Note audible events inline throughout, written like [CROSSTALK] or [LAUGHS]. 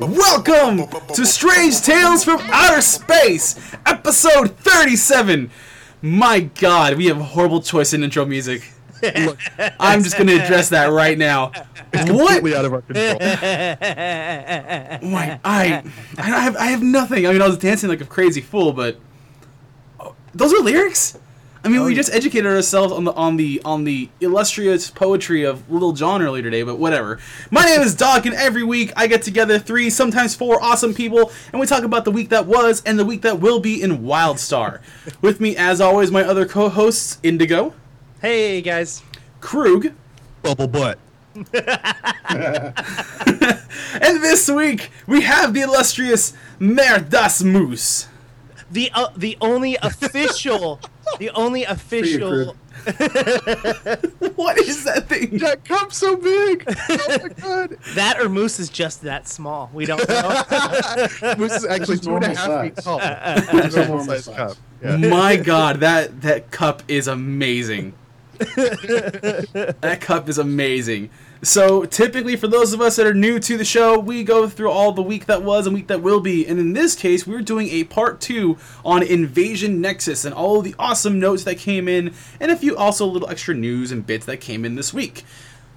Welcome to Strange Tales from Outer Space, episode 37. My god, we have a horrible choice in intro music. [LAUGHS] I'm just going to address that right now. What? completely out of our control. My, I, I have, I have nothing. I mean, I was dancing like a crazy fool, but oh, those are lyrics. I mean, we oh, just educated ourselves on the on the on the illustrious poetry of Lil Jon earlier today, but whatever. My name is Doc, and every week I get together three, sometimes four awesome people, and we talk about the week that was and the week that will be in Wildstar. [LAUGHS] With me, as always, my other co-hosts, Indigo, Hey guys. Krug, Bubble butt. [LAUGHS] and this week we have the illustrious Mer das Moose. The uh, the only [LAUGHS] official the only official [LAUGHS] What is that thing? That cup's so big. Oh my [LAUGHS] god. that or moose is just that small. We don't know. This is actually It's two and a normal half feet tall. It's It's a a normal size size. cup. Yeah. My God, that that cup is amazing. that cup is amazing. So typically, for those of us that are new to the show, we go through all the week that was and week that will be. And in this case, we're doing a part two on Invasion Nexus and all the awesome notes that came in, and a few also little extra news and bits that came in this week.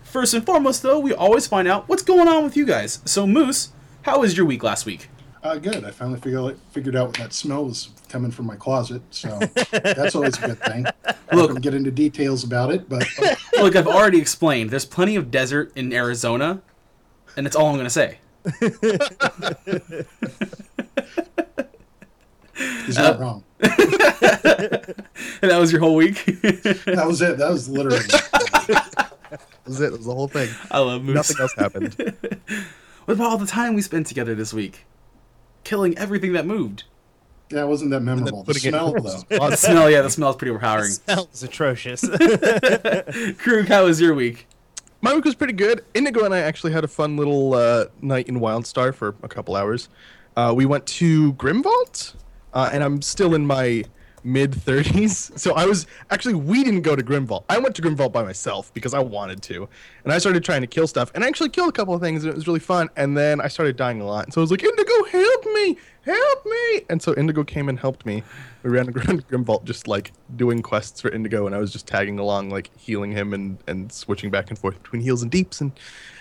First and foremost, though, we always find out what's going on with you guys. So, Moose, how was your week last week? Uh, good. I finally figured figured out what that smell was coming from my closet, so that's always a good thing. I Look- don't get into details about it, but uh, [LAUGHS] Look, I've already explained. There's plenty of desert in Arizona, and that's all I'm gonna say. [LAUGHS] he's Uh, wrong. And [LAUGHS] that was your whole week. That was it. That was literally. That was it. That was the whole thing. I love Moose. Nothing else happened. What about all the time we spent together this week, killing everything that moved? Yeah, it wasn't that memorable. The putting it in smell, though. The smell, yeah, the smell is pretty overpowering. The Smells atrocious. [LAUGHS] [LAUGHS] Krug, how was your week? My week was pretty good. Indigo and I actually had a fun little uh, night in Wildstar for a couple hours. Uh, we went to Grimvault, uh, and I'm still in my mid 30s. [LAUGHS] So I was actually we didn't go to Grimvault. I went to Grimvault by myself because I wanted to, and I started trying to kill stuff, and I actually killed a couple of things, and it was really fun. And then I started dying a lot, and so I was like, Indigo, help me, help me! And so Indigo came and helped me. We ran [LAUGHS] around Grimvault just like doing quests for Indigo, and I was just tagging along, like healing him and and switching back and forth between heals and deeps and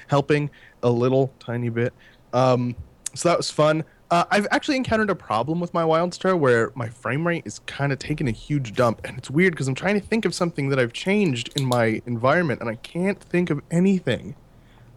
helping a little tiny bit. Um, so that was fun. Uh, I've actually encountered a problem with my Wildstar where my frame rate is kind of taking a huge dump, and it's weird because I'm trying to think of something that I've changed in my environment, and I can't think of anything.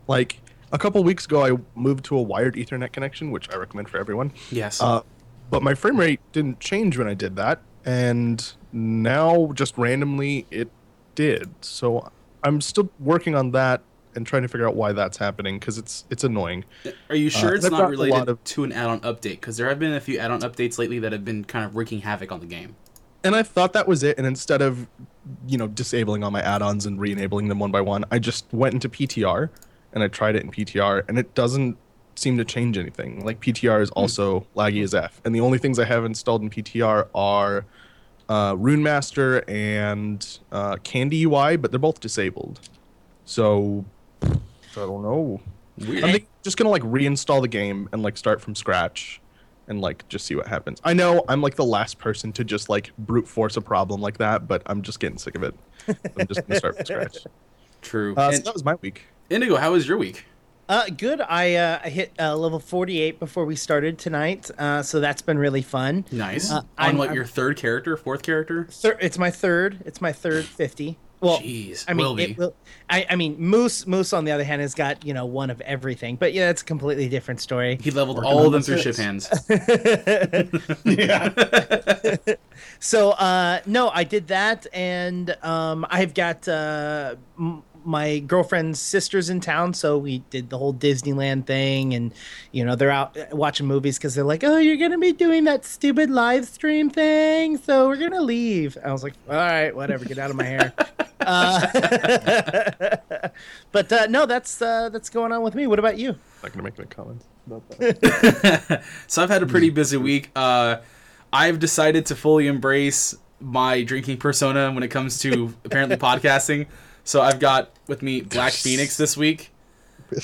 Like a couple weeks ago, I moved to a wired Ethernet connection, which I recommend for everyone. Yes. Uh, but my frame rate didn't change when I did that, and now just randomly it did. So I'm still working on that and trying to figure out why that's happening because it's it's annoying. Are you sure uh, it's not related of- to an add-on update? Because there have been a few add-on updates lately that have been kind of wreaking havoc on the game. And I thought that was it. And instead of, you know, disabling all my add-ons and re-enabling them one by one, I just went into PTR and I tried it in PTR, and it doesn't seem to change anything. Like PTR is also laggy as f, and the only things I have installed in PTR are uh, Rune Master and uh, Candy UI, but they're both disabled. So I don't know. Weird. I think just gonna like reinstall the game and like start from scratch and like just see what happens. I know I'm like the last person to just like brute force a problem like that, but I'm just getting sick of it. I'm just gonna start from scratch. [LAUGHS] True. Uh, so that was my week. Indigo, how was your week? uh, good. I uh, I hit uh, level 48 before we started tonight, uh, so that's been really fun. Nice. Uh, on I'm- what I'm- your third character, fourth character? Thir- it's my third. It's my third 50. Well, Jeez, I mean, will be. it will. I, I mean, Moose. Moose, on the other hand, has got you know one of everything. But yeah, that's a completely different story. He leveled Working all of them through ship hands. [LAUGHS] yeah. [LAUGHS] So uh, no, I did that, and um, I've got uh, m- my girlfriend's sisters in town, so we did the whole Disneyland thing, and you know they're out uh, watching movies because they're like, "Oh, you're gonna be doing that stupid live stream thing, so we're gonna leave." I was like, "All right, whatever, get out of my hair." [LAUGHS] uh, [LAUGHS] but uh, no, that's uh, that's going on with me. What about you? Not gonna make any comments about [LAUGHS] that. so I've had a pretty busy week. Uh, I've decided to fully embrace my drinking persona when it comes to apparently podcasting. So I've got with me Black Phoenix this week. [LAUGHS]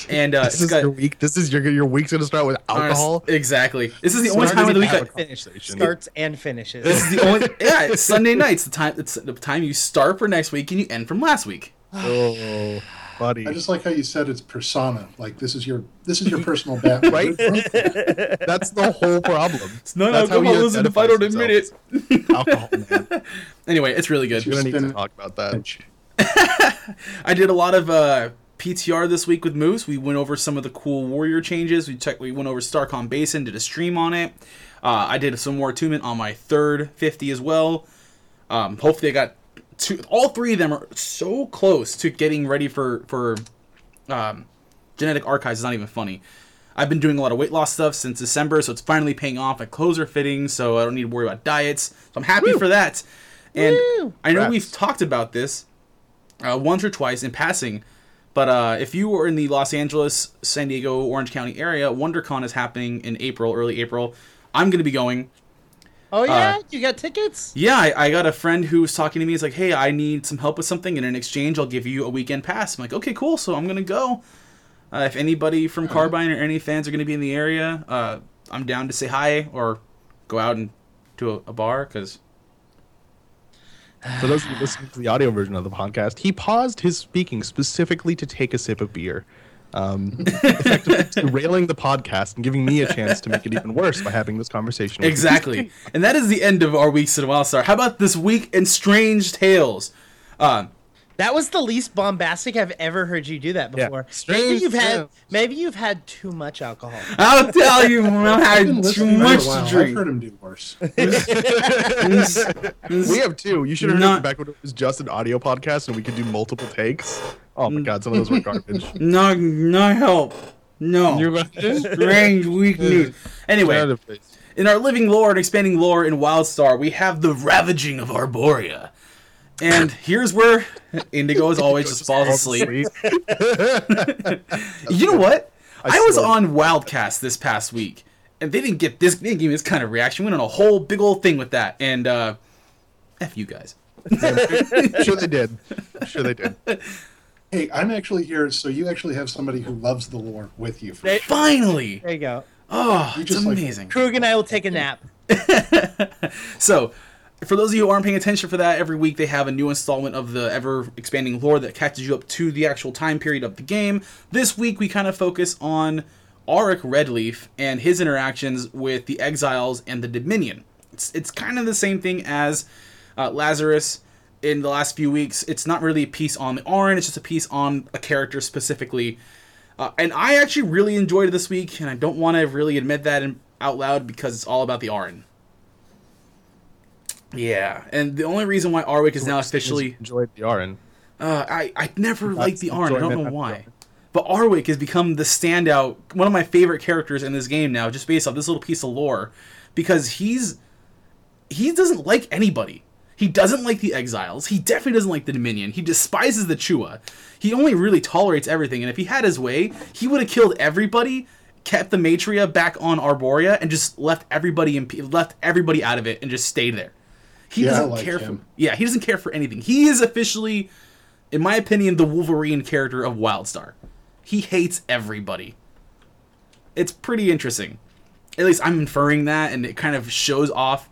And, uh, this is Scott- your week. This is your your week's gonna start with alcohol. Exactly. This is the only time of the week. I. Finish starts and finishes. this is the only. [LAUGHS] Yeah, it's Sunday nights. The time. It's the time you start for next week and you end from last week. [SIGHS] Oh, buddy. I just like how you said it's persona. Like this is your this is your [LAUGHS] personal Batman. Right? That's the whole problem. It's not That's how he alcoholism if I don't identifies admit it. Alcohol, man. Anyway, it's really good. We're gonna need to talk about that. [LAUGHS] I did a lot of uh, PTR this week with Moose. We went over some of the cool warrior changes. We checked. We went over Star-Comm Basin, did a stream on it. Uh, I did some more attunement on my third 50 as well. Um, hopefully, I got two. All three of them are so close to getting ready for for um, genetic archives. It's not even funny. I've been doing a lot of weight loss stuff since December, so it's finally paying off. My clothes are fitting, so I don't need to worry about diets. So I'm happy for that. And Woo! I know Congrats. we've talked about this uh, once or twice in passing, but uh, if you were in the Los Angeles, San Diego, Orange County area, WonderCon is happening in April, early April. I'm going to be going. oh yeah, uh, you got tickets? Yeah, I, I got a friend who was talking to me. He's like, "Hey, I need some help with something, and in exchange, I'll give you a weekend pass." I'm like, "Okay, cool." So I'm gonna go. Uh, if anybody from Carbine or any fans are gonna be in the area, uh, I'm down to say hi or go out and to a, a bar because For those of you listening to the audio version of the podcast, he paused his speaking specifically to take a sip of beer. Um, [LAUGHS] effectively derailing the podcast and giving me a chance to make it even worse by having this conversation. exactly. and that is the end of our weeks in Wildstar. How about this week in Strange Tales? Uh, That was the least bombastic I've ever heard you do that Yeah. before. maybe you've had maybe you've had too much alcohol. I'll tell you, I've [LAUGHS] I've had too listening for a much while. to I've heard him do worse. [LAUGHS] [LAUGHS] We have two. You should have heard Not- it back when it was just an audio podcast and we could do multiple takes. Oh my mm. god, some of those were garbage. No, no help. No. Strange week news. Anyway, in our living lore and expanding lore in Wildstar, we have the ravaging of Arborea. And here's where Indigo, as [LAUGHS] always, just falls asleep. [LAUGHS] You know what? I, was swear. on Wildcast this past week, and they didn't get this. They didn't give me this kind of reaction. We went on a whole big old thing with that, and uh, f you guys. [LAUGHS] sure they did. Sure they did. Hey, I'm actually here, so you actually have somebody who loves the lore with you. For They- Finally, There you go. oh, You it's just, like- amazing. Krug and I will take a nap. So, for those of you who aren't paying attention for that, every week they have a new installment of the ever expanding lore that catches you up to the actual time period of the game. This week we kind of focus on Auric Redleaf and his interactions with the Exiles and the Dominion. It's, it's kind of the same thing as uh, Lazarus in the last few weeks. It's not really a piece on the Aurin, it's just a piece on a character specifically. Uh, and I actually really enjoyed it this week, and I don't want to really admit that out loud because it's all about the Aurin. Yeah, and the only reason why Auric is now officially enjoyed the Aurin. uh, I I never liked the Aurin. I don't know why. But Auric has become the standout, one of my favorite characters in this game now, just based off this little piece of lore, because he's he doesn't like anybody. He doesn't like the exiles. He definitely doesn't like the Dominion. He despises the Chua. He only really tolerates everything. And if he had his way, he would have killed everybody, kept the Matria back on Arborea, and just left everybody in, left everybody out of it and just stayed there. He Yeah, doesn't like care for him. yeah. He doesn't care for anything. He is officially in my opinion, the Wolverine character of Wildstar. He hates everybody. It's pretty interesting. At least I'm inferring that, and it kind of shows off.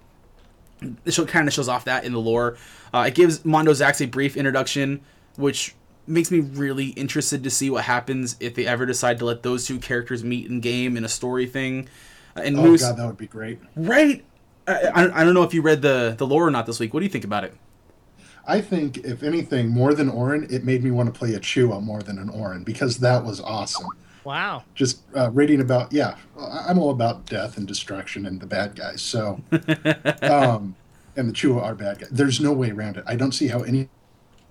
It show, kind of shows off that in the lore. Uh, it gives Mondo Zax a brief introduction, which makes me really interested to see what happens if they ever decide to let those two characters meet in game in a story thing. Uh, and Oh Moose, god, that would be great. right? I, I, I don't know if you read the the lore or not this week. What do you think about it? I think, if anything, more than Aurin, it made me want to play a Chua more than an Aurin because that was awesome. Wow. Just uh, reading about, yeah, I- I'm all about death and destruction and the bad guys. So, [LAUGHS] um, and the Chua are bad guys. There's no way around it. I don't see how any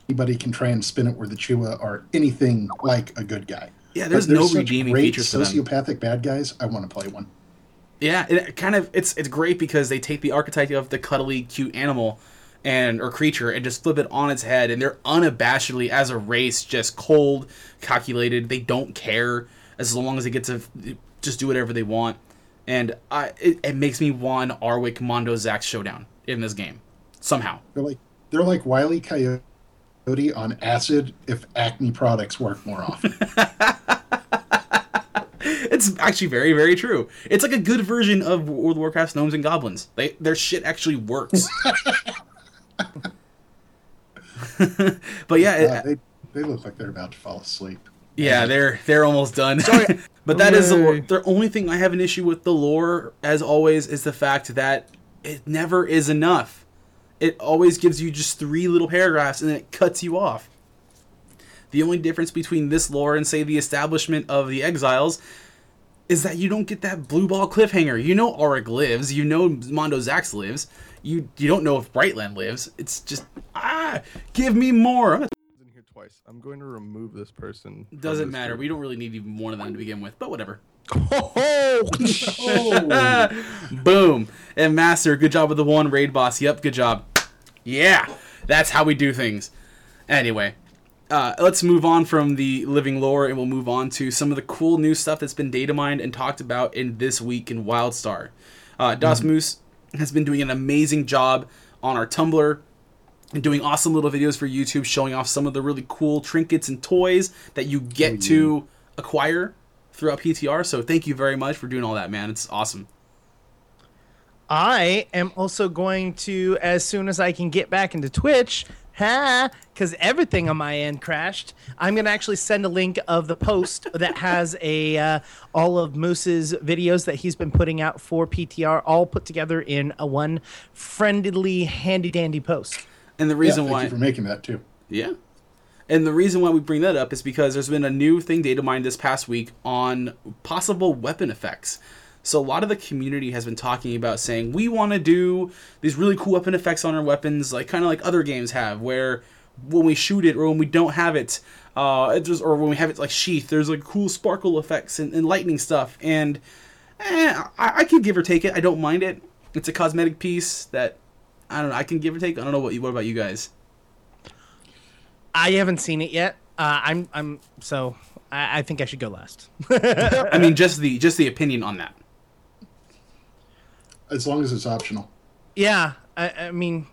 anybody can try and spin it where the Chua are anything like a good guy. Yeah, there's But no such redeeming great features to them. sociopathic bad guys. I want to play one. Yeah, it kind of it's it's great because they take the archetype of the cuddly, cute animal and or creature and just flip it on its head, and they're unabashedly as a race just cold, calculated. They don't care as long as they get to just do whatever they want, and I it, it makes me want Auric Mondo Zax showdown in this game. somehow. They're like they're like Wiley Coyote on acid if Acme products work more often. [LAUGHS] It's actually very, very true. It's like a good version of World of Warcraft's gnomes and goblins. They their shit actually works. [LAUGHS] [LAUGHS] but yeah, it- Uh, they they look like they're about to fall asleep. yeah, they're they're almost done. Sorry. [LAUGHS] but that is the, the only thing I have an issue with the lore, as always, is the fact that it never is enough. It always gives you just three little paragraphs and then it cuts you off. The only difference between this lore and say the establishment of the exiles is that you don't get that blue ball cliffhanger. You know Auric lives, you know Mondo Zax lives, you you don't know if Brightland lives. It's just ah, give me more. I'm in here twice. I'm going to remove this person. Doesn't this matter. group. We don't really need even one of them to begin with, but whatever. Oh, [LAUGHS] Oh, Boom. And Master, good job with the one raid boss. Yep, good job. Yeah, that's how we do things. Anyway, uh, let's move on from the living lore and we'll move on to some of the cool new stuff that's been data mined and talked about in this week in Wildstar. Uh, Das Moose has been doing an amazing job on our Tumblr and doing awesome little videos for YouTube showing off some of the really cool trinkets and toys that you get to acquire throughout PTR. So thank you very much for doing all that, man. It's awesome. I am also going to, as soon as I can get back into Twitch, [LAUGHS] ha, because everything on my end crashed. I'm gonna actually send a link of the post [LAUGHS] that has a uh, all of Moose's videos that he's been putting out for PTR, all put together in a one friendly, handy dandy post. And the yeah, reason thank why you for making that too. Yeah. And the reason why we bring that up is because there's been a new thing data mined this past week on possible weapon effects. So a lot of the community has been talking about saying we want to do these really cool weapon effects on our weapons, like kind of like other games have, where when we shoot it or when we don't have it, uh, it just, or when we have it like sheath, there's like cool sparkle effects and, and lightning stuff. And eh, I, I can give or take it. I don't mind it. It's a cosmetic piece that I don't know. I can give or take. I don't know what. you- What about you guys? I haven't seen it yet. Uh, I'm I'm so I, I think I should go last. [LAUGHS] I mean, just the just the opinion on that. As long as it's optional. yeah, I, I mean,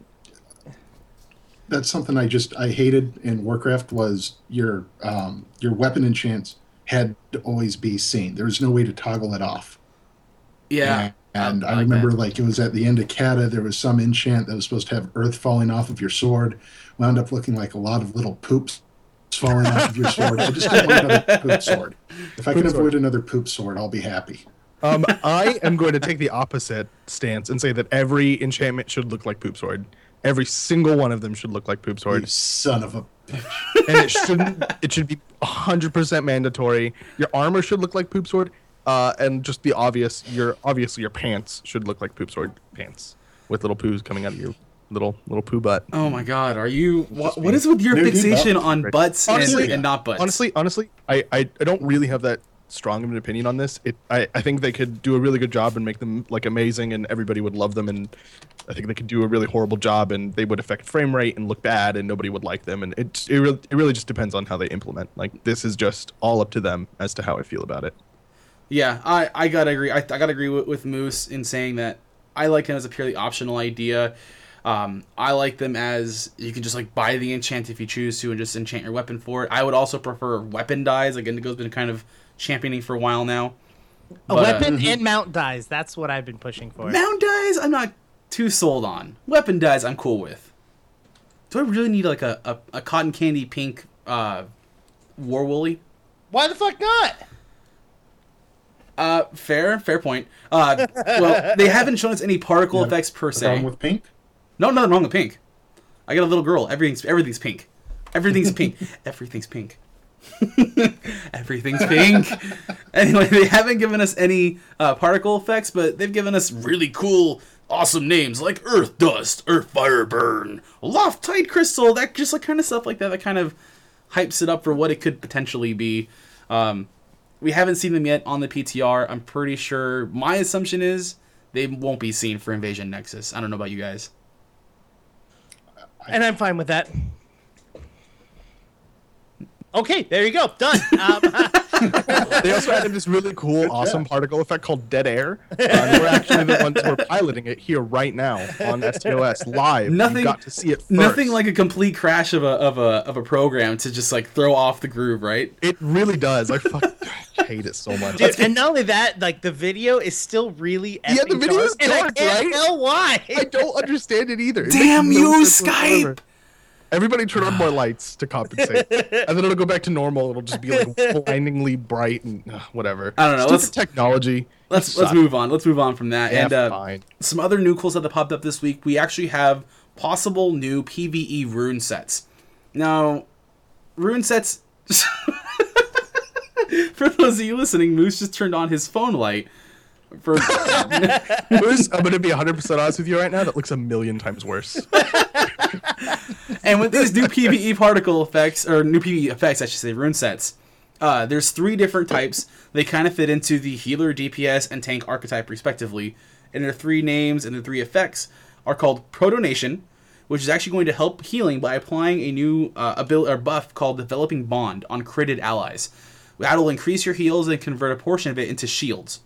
That's something I just I hated in Warcraft was your um, your weapon enchants had to always be seen. There was no way to toggle it off. Yeah. And I I, remember that. like it was at the end of Cata, there was some enchant that was supposed to have earth falling off of your sword. Wound up looking like a lot of little poops falling off of your sword. I just didn't want another poop sword. If I can Poop sword. avoid another poop sword, I'll be happy. Um, I am going to take the opposite stance and say that every enchantment should look like poop sword. Every single one of them should look like poop You sword, son of a bitch. and it shouldn't. It should be hundred percent mandatory. Your armor should look like poop sword, uh, and just the obvious. Your obviously your pants should look like poop sword pants with little poos coming out of your little little poo butt. Oh my God, are you? What, what is with your fixation butt. on butts Honestly- and, and not butts? Honestly, honestly, I, I, I don't really have that strong of an opinion on this. It I, I think they could do a really good job and make them like amazing and everybody would love them and I think they could do a really horrible job and they would affect frame rate and look bad and nobody would like them and it it really, it really just depends on how they implement. Like this is just all up to them as to how I feel about it. Yeah, I, I gotta agree. I, I gotta agree with, with Moose in saying that I like him as a purely optional idea. Um, I like them as you can just like buy the enchant if you choose to and just enchant your weapon for it. I would also prefer weapon dies. Like Indigo's been kind of championing for a while now. a But, uh, weapon and mount dies. That's what I've been pushing for. Mount dies, I'm not too sold on. Weapon dies, I'm cool with. Do I really need like a, a, a cotton candy pink uh, war woolly? Why the fuck not? Uh, fair, fair point. Uh, well, they haven't shown us any particle Yeah. effects per What's wrong se. with pink? No, nothing wrong with pink. I got a little girl. Everything's everything's pink. Everything's pink. [LAUGHS] Everything's pink. [LAUGHS] Everything's pink. [LAUGHS] anyway, they haven't given us any uh, particle effects, but they've given us really cool, awesome names like Earth Dust, Earth Fire Burn, Loftite Crystal. That just like kind of stuff like that. That kind of hypes it up for what it could potentially be. Um, we haven't seen them yet on the PTR. I'm pretty sure. My assumption is they won't be seen for Invasion Nexus. I don't know about you guys. And I'm fine with that. Okay, there you go. Done. Um, [LAUGHS] they also added this really cool, awesome particle effect called dead air. Uh, and we're actually the ones who are piloting it here right now on STOS live. Nothing- you got to see it. First. Nothing like a complete crash of a of a of a program to just like throw off the groove, right? it really does. I fuck, hate it so much. Dude, and not only that, like the video is still really Yeah, the effing video is and I dark, can't right? tell why. I don't understand it either. It Damn makes no you, sense whatsoever. Everybody turn on more [SIGHS] lights to compensate, and then it'll go back to normal. It'll just be like [LAUGHS] blindingly bright and uh, whatever. I don't know, Stupid let's- technology. Let's let's sucks. move on. Let's move on from that. Yeah, and uh, fine. some other new cool stuff that popped up this week. We actually have possible new PVE rune sets. Now, rune sets. [LAUGHS] For those of you listening, Moose just turned on his phone light. For [LAUGHS] Moose, I'm gonna be 100 percent honest with you right now. That looks a million times worse. and with these new PVE particle effects or new PVE effects, I should say, rune sets. Uh, there's three different types. They kind of fit into the healer, DPS, and tank archetype respectively. And their three names and the three effects are called Protonation, which is actually going to help healing by applying a new uh, ability or buff called Developing Bond on critted allies. That'll increase your heals and convert a portion of it into shields.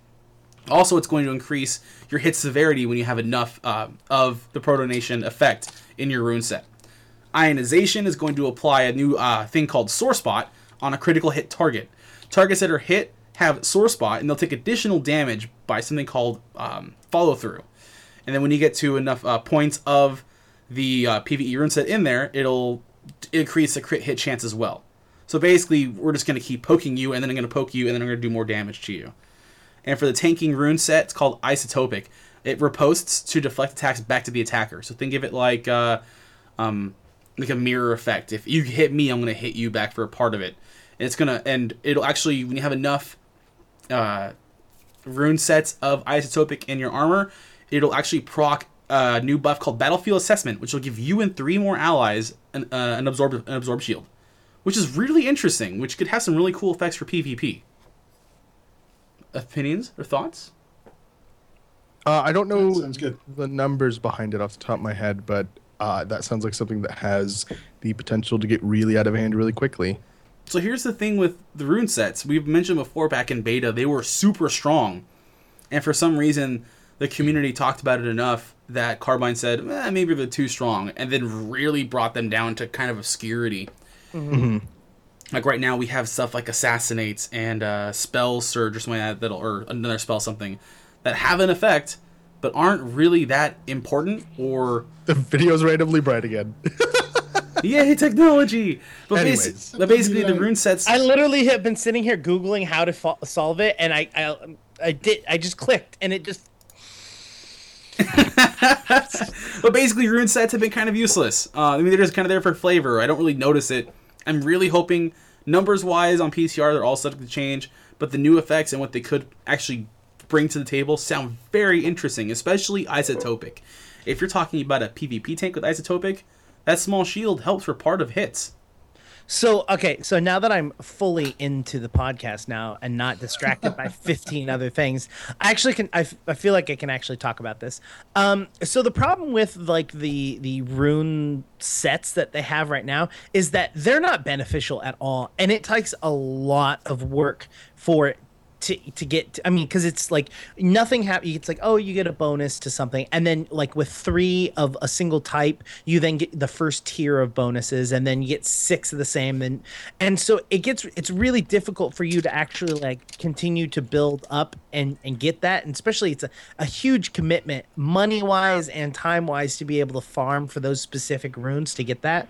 Also, it's going to increase your hit severity when you have enough uh, of the protonation effect in your rune set. Ionization is going to apply a new uh, thing called Sore Spot on a critical hit target. Targets that are hit have Sore Spot, and they'll take additional damage by something called um, Follow Through. And then when you get to enough uh, points of the uh, PVE rune set in there, it'll increase the crit hit chance as well. So basically, we're just going to keep poking you, and then I'm going to poke you, and then I'm going to do more damage to you. And for the tanking rune set, it's called Isotopic. It riposts to deflect attacks back to the attacker. So think of it like uh, um, like a mirror effect. If you hit me, I'm gonna hit you back for a part of it. And it's gonna and it'll actually when you have enough uh, rune sets of Isotopic in your armor, it'll actually proc a new buff called Battlefield Assessment, which will give you and three more allies an, uh, an absorb an absorb shield, which is really interesting. Which could have some really cool effects for PvP. Opinions or thoughts? Uh, I don't know Sounds good. the numbers behind it off the top of my head, but uh, that sounds like something that has the potential to get really out of hand really quickly. So here's the thing with the rune sets. We've mentioned before back in beta, they were super strong. And for some reason, the community talked about it enough that Carbine said, eh, maybe they're too strong, and then really brought them down to kind of obscurity. Like right now, we have stuff like Assassinates and uh, Spell Surge or something like that, that'll, or another spell something, that have an effect, but aren't really that important or The video's randomly bright again. [LAUGHS] yay technology. But, Anyways. basi- but basically, the rune sets. I literally have been sitting here googling how to fo- solve it, and I, I I did I just clicked, and it just [LAUGHS] But basically, rune sets have been kind of useless. Uh, I mean, they're just kind of there for flavor. I don't really notice it. I'm really hoping, numbers wise, on PTR, they're all subject to change. But the new effects and what they could actually bring to the table sound very interesting, especially isotopic. If you're talking about a PvP tank with isotopic, that small shield helps for part of hits. So okay, so now that I'm fully into the podcast now and not distracted by [LAUGHS] 15 other things, I actually can. I, f- I feel like I can actually talk about this. Um, so the problem with like the the rune sets that they have right now is that they're not beneficial at all, and it takes a lot of work for it to to get i mean because it's like nothing happens it's like oh you get a bonus to something. And then like with three of a single type you then get the first tier of bonuses and then you get six of the same. And and so it gets it's really difficult for you to actually like continue to build up and and get that. And especially it's a, a huge commitment money wise and time wise to be able to farm for those specific runes to get that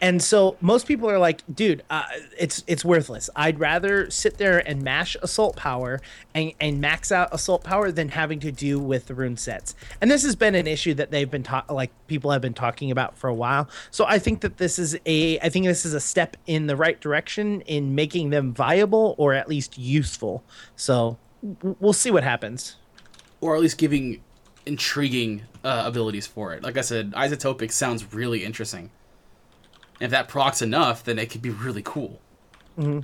and so most people are like, dude, uh, it's it's worthless. I'd rather sit there and mash assault power and, and max out assault power than having to do with the rune sets. And this has been an issue that they've been ta- like people have been talking about for a while. So I think that this is a I think this is a step in the right direction in making them viable or at least useful. So we'll see what happens. Or at least giving intriguing uh, abilities for it. Like I said, isotopic sounds really interesting. If that procs enough, then it could be really cool. Mm-hmm.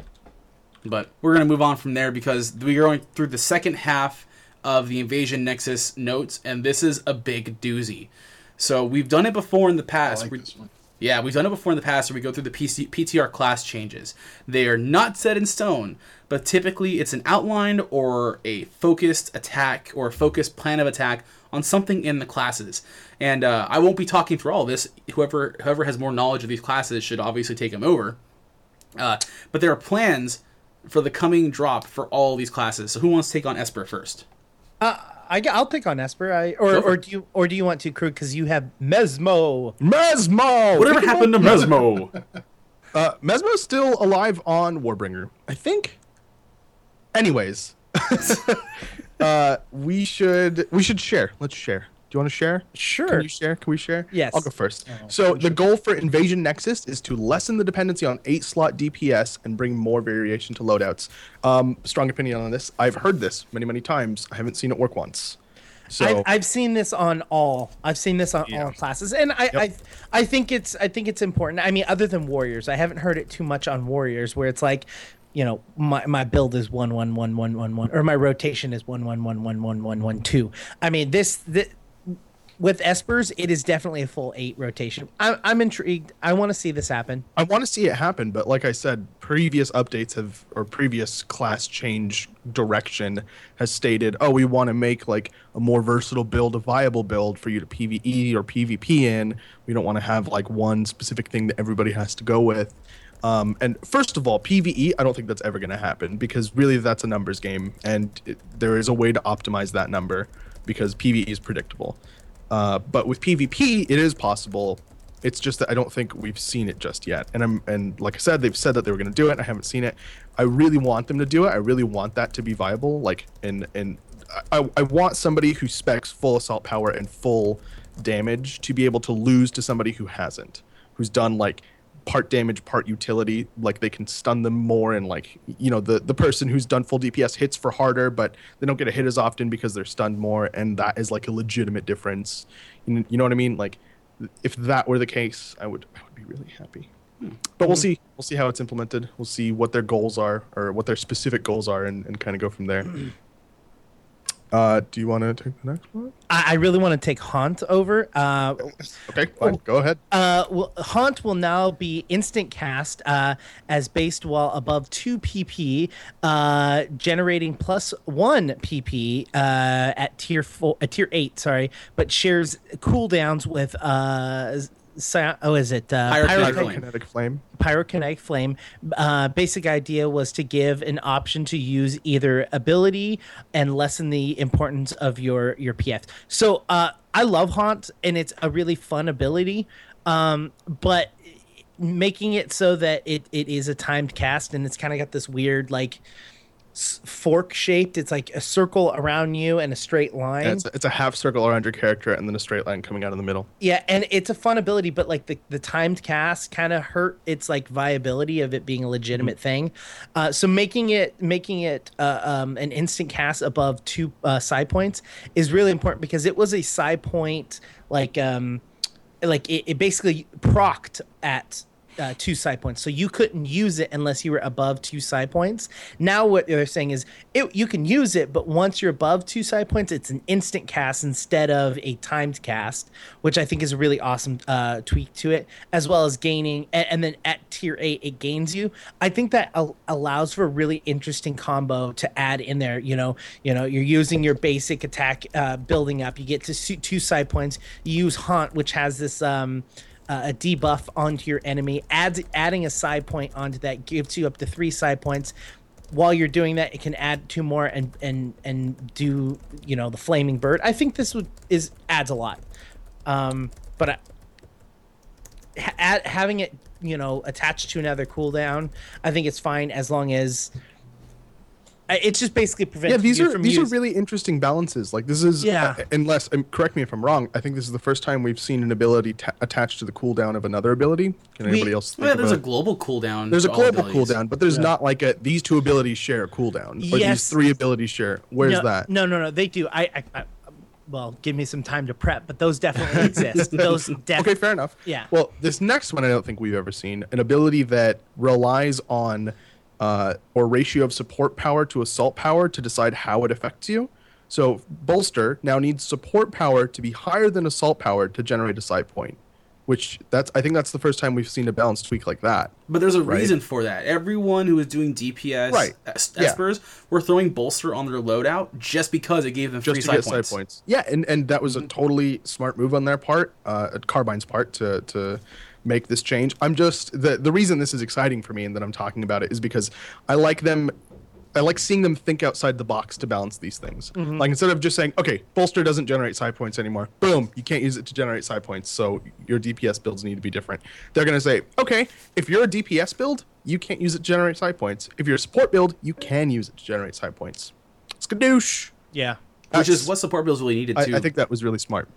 But we're gonna move on from there because we're going through the second half of the Invasion Nexus notes, and this is a big doozy. So we've done it before in the I past. like We're- this one. Yeah, we've done it before in the past where we go through the PC, PTR class changes. They are not set in stone, but typically it's an outline or a focused attack or a focused plan of attack on something in the classes. And uh, I won't be talking through all this. Whoever whoever has more knowledge of these classes should obviously take them over. Uh, but there are plans for the coming drop for all these classes. So who wants to take on Esper first? I, will take on Esper. I or, or do you or do you want to, Krug Because you have Mesmo. Mesmo. Whatever happened to Mesmo? [LAUGHS] Uh, Mesmo's still alive on Warbringer, I think. Anyways, [LAUGHS] uh, we should we should share. Let's share. Do you want to share? Sure. Can you share? Can we share? Yes. I'll go first. so the goal for Invasion Nexus is to lessen the dependency on eight slot DPS and bring more variation to loadouts. Um, strong opinion on this. I've heard this many many times. I haven't seen it work once. So I've, I've seen this on all. I've seen this on Yeah. all classes, and I, I, I think it's I think it's important. I mean, other than warriors, I haven't heard it too much on warriors, where it's like, you know, my, my build is one one one one one one, or my rotation is one one one one one one one two. I mean, this this with espers, it is definitely a full eight rotation. I'm I'm intrigued. I want to see this happen. I want to see it happen, but like I said, previous updates have or previous class change direction has stated, oh, we want to make like a more versatile build, a viable build for you to PVE or PvP in. We don't want to have like one specific thing that everybody has to go with. Um, and first of all, PVE, I don't think that's ever going to happen because really that's a numbers game, and it, there is a way to optimize that number because PVE is predictable. Uh, but with PvP, it is possible. It's just that I don't think we've seen it just yet. And I'm and like I said, they've said that they were going to do it. I haven't seen it. I really want them to do it. I really want that to be viable. Like and and I, I want somebody who specs full assault power and full damage to be able to lose to somebody who hasn't, who's done like part damage, part utility. Like they can stun them more, and like you know the the person who's done full DPS hits for harder, but they don't get a hit as often because they're stunned more, and that is like a legitimate difference. You know, you know what I mean? Like if that were the case, I would I would be really happy. Hmm. But we'll hmm. see. We'll see how it's implemented. We'll see what their goals are or what their specific goals are, and, and kind of go from there. [CLEARS THROAT] Uh, do you want to take the next one? I, I really want to take Haunt over. Uh, Okay, fine. Go ahead. Uh, well, Haunt will now be instant cast uh, as based while above 2 PP, uh, generating plus 1 PP uh, at tier four, uh, tier 8, sorry, but shares cooldowns with oh, is it uh, Pyrokinetic Pyrokinetic- Flame. Pyrokinetic flame. Uh, basic idea was to give an option to use either ability and lessen the importance of your your pf so uh, i love haunt and it's a really fun ability um, but making it so that it, it is a timed cast and it's kind of got this weird like s- fork shaped it's like a circle around you and a straight line Yeah, it's, a, it's a half circle around your character and then a straight line coming out of the middle. yeah, and it's a fun ability, but like the, the timed cast kind of hurt its like viability of it being a legitimate thing. Uh, so making it making it uh, um, an instant cast above two uh, psi points is really important because it was a psi point like um like it, it basically procced at uh, two psi points, so you couldn't use it unless you were above two psi points. Now what they're saying is it, you can use it, but once you're above two psi points, it's an instant cast instead of a timed cast, which I think is a really awesome uh, tweak to it, as well as gaining. And, and then at tier eight, it gains you. I think that al- allows for a really interesting combo to add in there. You know, you know, you're using your basic attack uh, building up. You get to two psi points. You use haunt, which has this. Um, uh, a debuff onto your enemy. Adds adding a psi point onto that gives you up to three psi points. While you're doing that, it can add two more and and and do you know the flaming bird. I think this would is adds a lot, um, but I, ha- having it you know attached to another cooldown, I think it's fine as long as it's just basically prevents Yeah, these you are from these are really interesting balances. Like this is Yeah. uh, unless um, correct me if I'm wrong. I think this is the first time we've seen an ability ta- attached to the cooldown of another ability. Can We- anybody else? Think yeah, there's a about- global cooldown. there's a global cooldown, but there's not like a these two abilities share a cooldown. Or these Yes. three abilities share. Where's no, that? No, no, no. They do. I, I, I, well, give me some time to prep, but those definitely [LAUGHS] exist. Those definitely Okay, fair enough. Yeah. Well, this next one I don't think we've ever seen an ability that relies on uh, or ratio of support power to assault power to decide how it affects you. So bolster now needs support power to be higher than assault power to generate a psi point. which that's I think that's the first time we've seen a balance tweak like that. But there's a Right. reason for that. Everyone who was doing DPS Right. es- Yeah. were throwing bolster on their loadout just because it gave them just free to side get points. psi points. Yeah, and, and that was a totally smart move on their part, uh, Carbine's part, to to make this change. I'm just the the reason this is exciting for me and that I'm talking about it is because I like them. I like seeing them think outside the box to balance these things. Mm-hmm. Like instead of just saying, "Okay, bolster doesn't generate psi points anymore," boom, you can't use it to generate psi points, so your DPS builds need to be different. They're gonna say, "Okay, if you're a DPS build, you can't use it to generate psi points. If you're a support build, you can use it to generate psi points." Skadoosh. Yeah. Which is what support bills really needed I. I think that was really smart.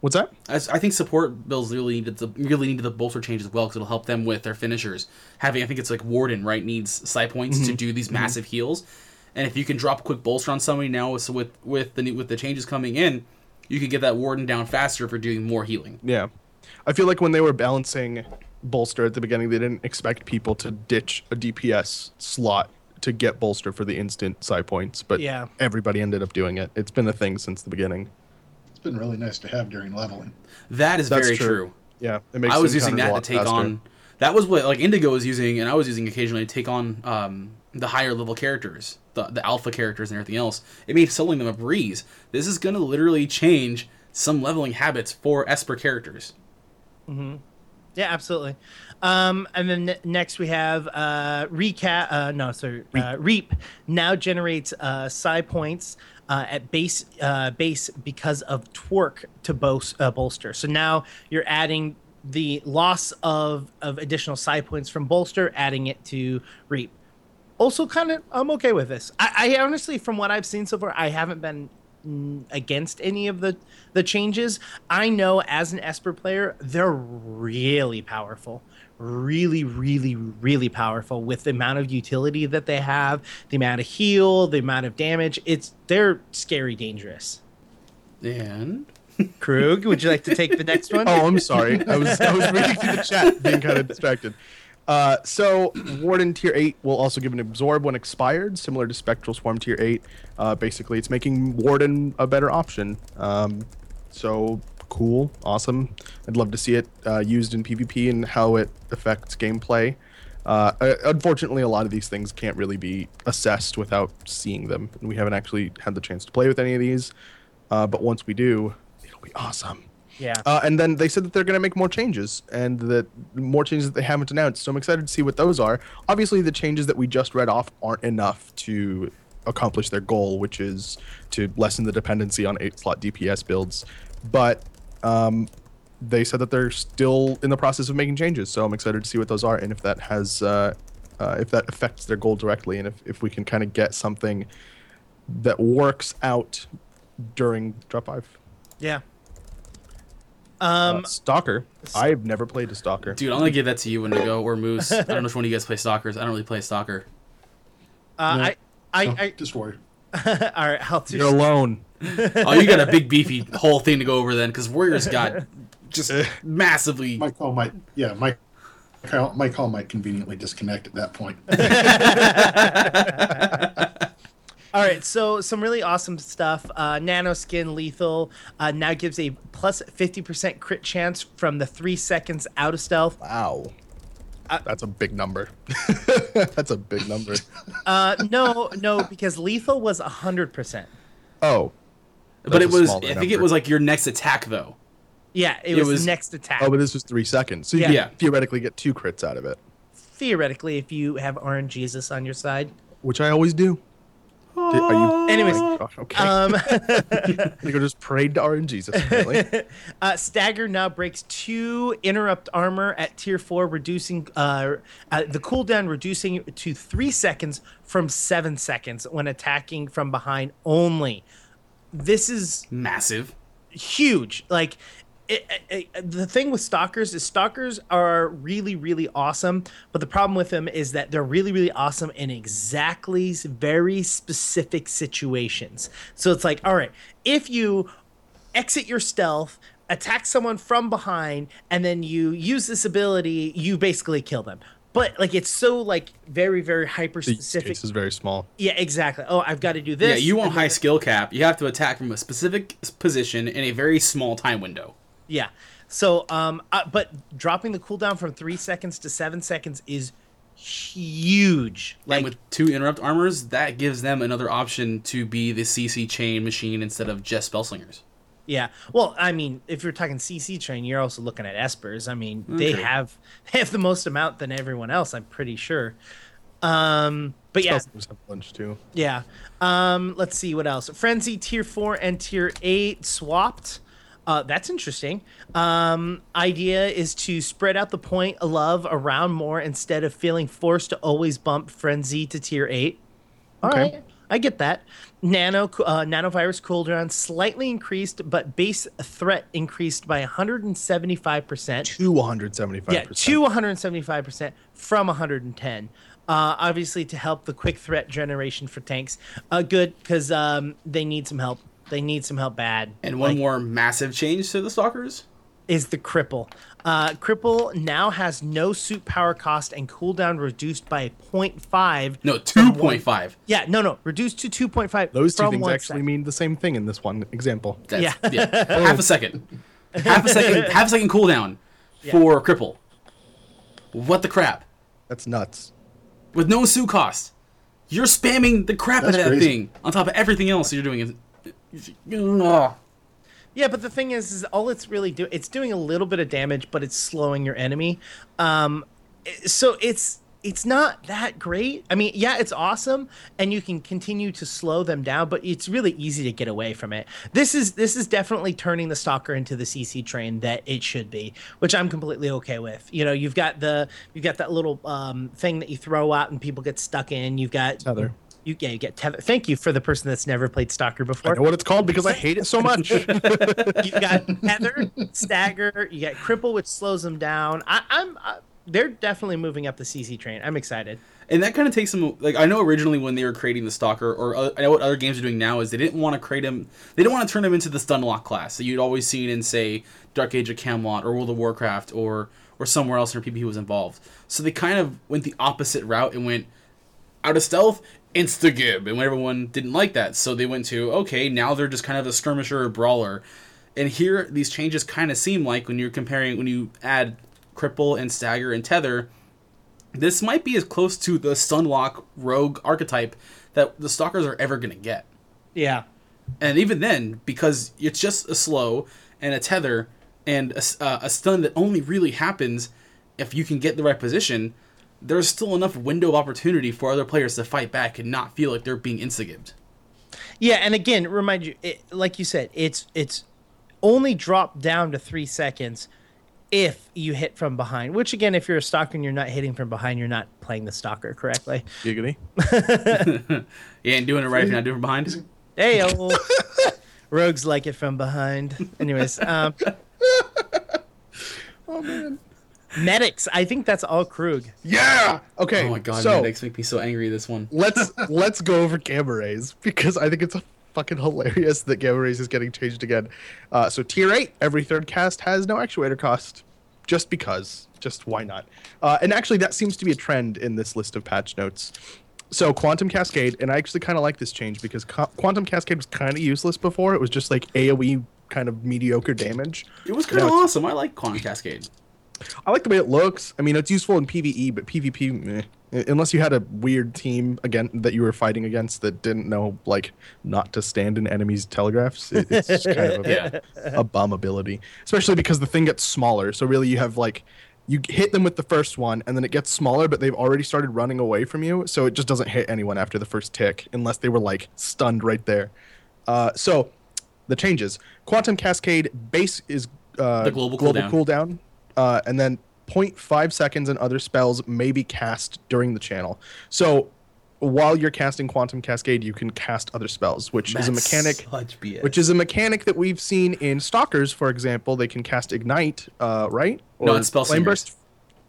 What's that? I, I think support bills really needed the really needed the bolster change as well because it'll help them with their finishers. Having I think it's like Warden right needs psi points Mm-hmm. to do these massive heals, and if you can drop a quick bolster on somebody now with with with the new- with the changes coming in, you could get that Warden down faster for doing more healing. Yeah, I feel like when they were balancing bolster at the beginning, they didn't expect people to ditch a DPS slot to get bolster for the instant psi points, but Yeah. everybody ended up doing it. It's been a thing since the beginning. It's been really nice to have during leveling. That is That's very true. true. Yeah, it makes I was using that to take faster. on. That was what like Indigo was using, and I was using occasionally to take on um, the higher level characters, the the alpha characters, and everything else. It made selling them a breeze. This is going to literally change some leveling habits for Esper characters. Hmm. Yeah, absolutely. Um, and then ne- next we have uh, recap. Uh, no, sorry, uh, Reap now generates uh, psi points uh, at base uh, base because of twerk to bos- uh, bolster. So now you're adding the loss of of additional psi points from bolster, adding it to Reap. Also, kind of, I'm okay with this. I, I honestly, from what I've seen so far, I haven't been against any of the the changes. I know as an Esper player, they're really powerful, really, really, really powerful with the amount of utility that they have, the amount of heal, the amount of damage. It's they're scary, dangerous. And Krug, would you like to take the next one? Oh, I'm sorry. I was I was reading through the chat, being kind of distracted. Uh, so Warden Tier Eight will also give an absorb when expired, similar to Spectral Swarm Tier Eight. Uh, basically, it's making Warden a better option. Um, so cool, awesome. I'd love to see it uh, used in PvP and how it affects gameplay. Uh, uh, unfortunately, a lot of these things can't really be assessed without seeing them, and we haven't actually had the chance to play with any of these. Uh, but once we do, it'll be awesome. Yeah. Uh, and then they said that they're going to make more changes and that more changes that they haven't announced. So I'm excited to see what those are. Obviously, the changes that we just read off aren't enough to accomplish their goal, which is to lessen the dependency on eight slot DPS builds. But um, they said that they're still in the process of making changes. So I'm excited to see what those are and if that has uh, uh, if that affects their goal directly and if, if we can kind of get something that works out during drop five. yeah. Uh, Um, Stalker. I've never played a Stalker. dude, I'm gonna give that to you, Indigo or Moose. I don't know which one of you guys play stalkers. I don't really play stalker. uh, No. I, I, So, I, just worry. All right, I'll do. You're alone. [LAUGHS] Oh, you got a big beefy whole thing to go over then, because Warriors got [LAUGHS] just massively. My call might, yeah, my call, my call might conveniently disconnect at that point. [LAUGHS] All right, so some really awesome stuff. Uh, Nano Skin Lethal uh, now gives a plus 50% crit chance from the three seconds out of stealth. Wow. That's a big number. [LAUGHS] That's a big number. Uh, no, no, because Lethal was 100%. Oh. but it was. I think it was like your next attack though. Yeah, it, It was, was- next attack. Oh, but this was three seconds. So you Yeah. Yeah. could theoretically get two crits out of it, Theoretically, if you have RNGesus on your side. which I always do. Did- Are you? Anyways, Oh, gosh, okay. Um, [LAUGHS] you go just prayed to RNGesus, apparently. [LAUGHS] uh, Stagger now breaks two interrupt armor at tier four, reducing uh, uh, the cooldown, reducing to three seconds from seven seconds when attacking from behind only. This is Massive. huge. Like it, it, it- the thing with stalkers is stalkers are really really awesome, but the problem with them is that they're really really awesome in exactly very specific situations. So it's like, all right, if you exit your stealth, attack someone from behind, and then you use this ability, you basically kill them. But like it's so like very very hyper The use specific. case is very small. Yeah, exactly. Oh, I've got to do this. Yeah, you want high skill cap. You have to attack from a specific position in a very small time window. Yeah. So, um, uh, but dropping the cooldown from three seconds to seven seconds is huge. Like Like, with two interrupt armors, that gives them another option to be the CC chain machine instead of just spell slingers. yeah. Well, I mean, if you're talking CC train, you're also looking at espers. I mean, they have [LAUGHS] they have the most amount than everyone else. I'm pretty sure. Um, but yeah, have lunch too. Yeah. Um, let's see what else. Frenzy tier four and tier eight swapped. Uh, that's interesting. Um, idea is to spread out the point of love around more instead of feeling forced to always bump Frenzy to tier eight. All right, Okay. I get that. Nano uh, nanovirus cooldown slightly increased, but base threat increased by 175 percent. Two 175. Yeah, to 175% from 110. Uh, obviously, to help the quick threat generation for tanks. Uh, good, because um, they need some help. They need some help bad. And one Like, more massive change to the stalkers. is the cripple. Uh, cripple now has no suit power cost and cooldown reduced by 0.5. No, two point five. Yeah, no, no, reduced to 2.5. Those two things actually second. mean the same thing in this one example. That's, Yeah. yeah. [LAUGHS] half a second. Half a second. [LAUGHS] half a second cooldown for cripple. What the crap? That's nuts. With no suit cost, you're spamming the crap out of that crazy. thing on top of everything else you're doing. Yeah, but the thing is, is all it's really doing, it's doing a little bit of damage, but it's slowing your enemy. Um, so it's it's not that great. I mean, yeah, it's awesome, and you can continue to slow them down, but it's really easy to get away from it. This is this is definitely turning the stalker into the CC train that it should be, which I'm completely okay with. You know, you've got the you've got that little um, thing that you throw out and people get stuck in. You've got Tether. You, yeah, you get tether. Thank you for the person that's never played Stalker before. I know what it's called because I hate it so much. [LAUGHS] you got tether, stagger, you got cripple, which slows them down. I, I'm, uh, they're definitely moving up the CC train. I'm excited. And that kind of takes them. like I know originally when they were creating the stalker, or uh, I know what other games are doing now is they didn't want to create him. They didn't want to turn him into the stun lock class that you'd always seen in say Dark Age of Camelot or World of Warcraft or or somewhere else where PvP was involved. So they kind of went the opposite route and went out of stealth, insta gib, and everyone didn't like that, so they went to okay, now they're just kind of a skirmisher or brawler. And here, these changes kind of seem like when you're comparing when you add cripple and stagger and tether, this might be as close to the stunlock rogue archetype that the stalkers are ever going to get. Yeah. And even then, because it's just a slow and a tether and a, uh, a stun that only really happens if you can get the right position, there's still enough window of opportunity for other players to fight back and not feel like they're being insta-gibbed. Yeah, and again, remind you, it, like you said, it's it's only dropped down to three seconds if you hit from behind. Which again, if you're a stalker and you're not hitting from behind, you're not playing the stalker correctly. Giggity. [LAUGHS] You ain't doing it right if you're not doing it behind. Hey, oh, [LAUGHS] rogues like it from behind. Anyways, um, [LAUGHS] Oh man. Medics. I think that's all Krug. Yeah. Okay. Oh my god, So medics make me so angry this one. let's [LAUGHS] let's go over gamma rays because I think it's fucking hilarious that gamma rays is getting changed again. Uh, so tier eight, every third cast has no actuator cost, just because, just why not? Uh, and actually, that seems to be a trend in this list of patch notes. So quantum cascade, and I actually kind of like this change because Qu- quantum cascade was kind of useless before. It was just like AOE kind of mediocre damage. It was kind of awesome. I like Quantum Cascade. I like the way it looks. I mean, it's useful in PVE, but PvP, meh. unless you had a weird team again that you were fighting against that didn't know like not to stand in enemies' telegraphs, it, it's just kind of a, [LAUGHS] Yeah. [LAUGHS] a bum ability. Especially because the thing gets smaller. So really, you have like you hit them with the first one, and then it gets smaller, but they've already started running away from you, so it just doesn't hit anyone after the first tick, unless they were like stunned right there. Uh, so the changes: quantum cascade base is uh, The global global cooldown. cooldown, uh, and then 0.5 seconds and other spells may be cast during the channel. So while you're casting quantum cascade, you can cast other spells, which is a mechanic Such BS. which is a mechanic that we've seen in stalkers for example they can cast ignite uh, right No, it's spell flame slingers. burst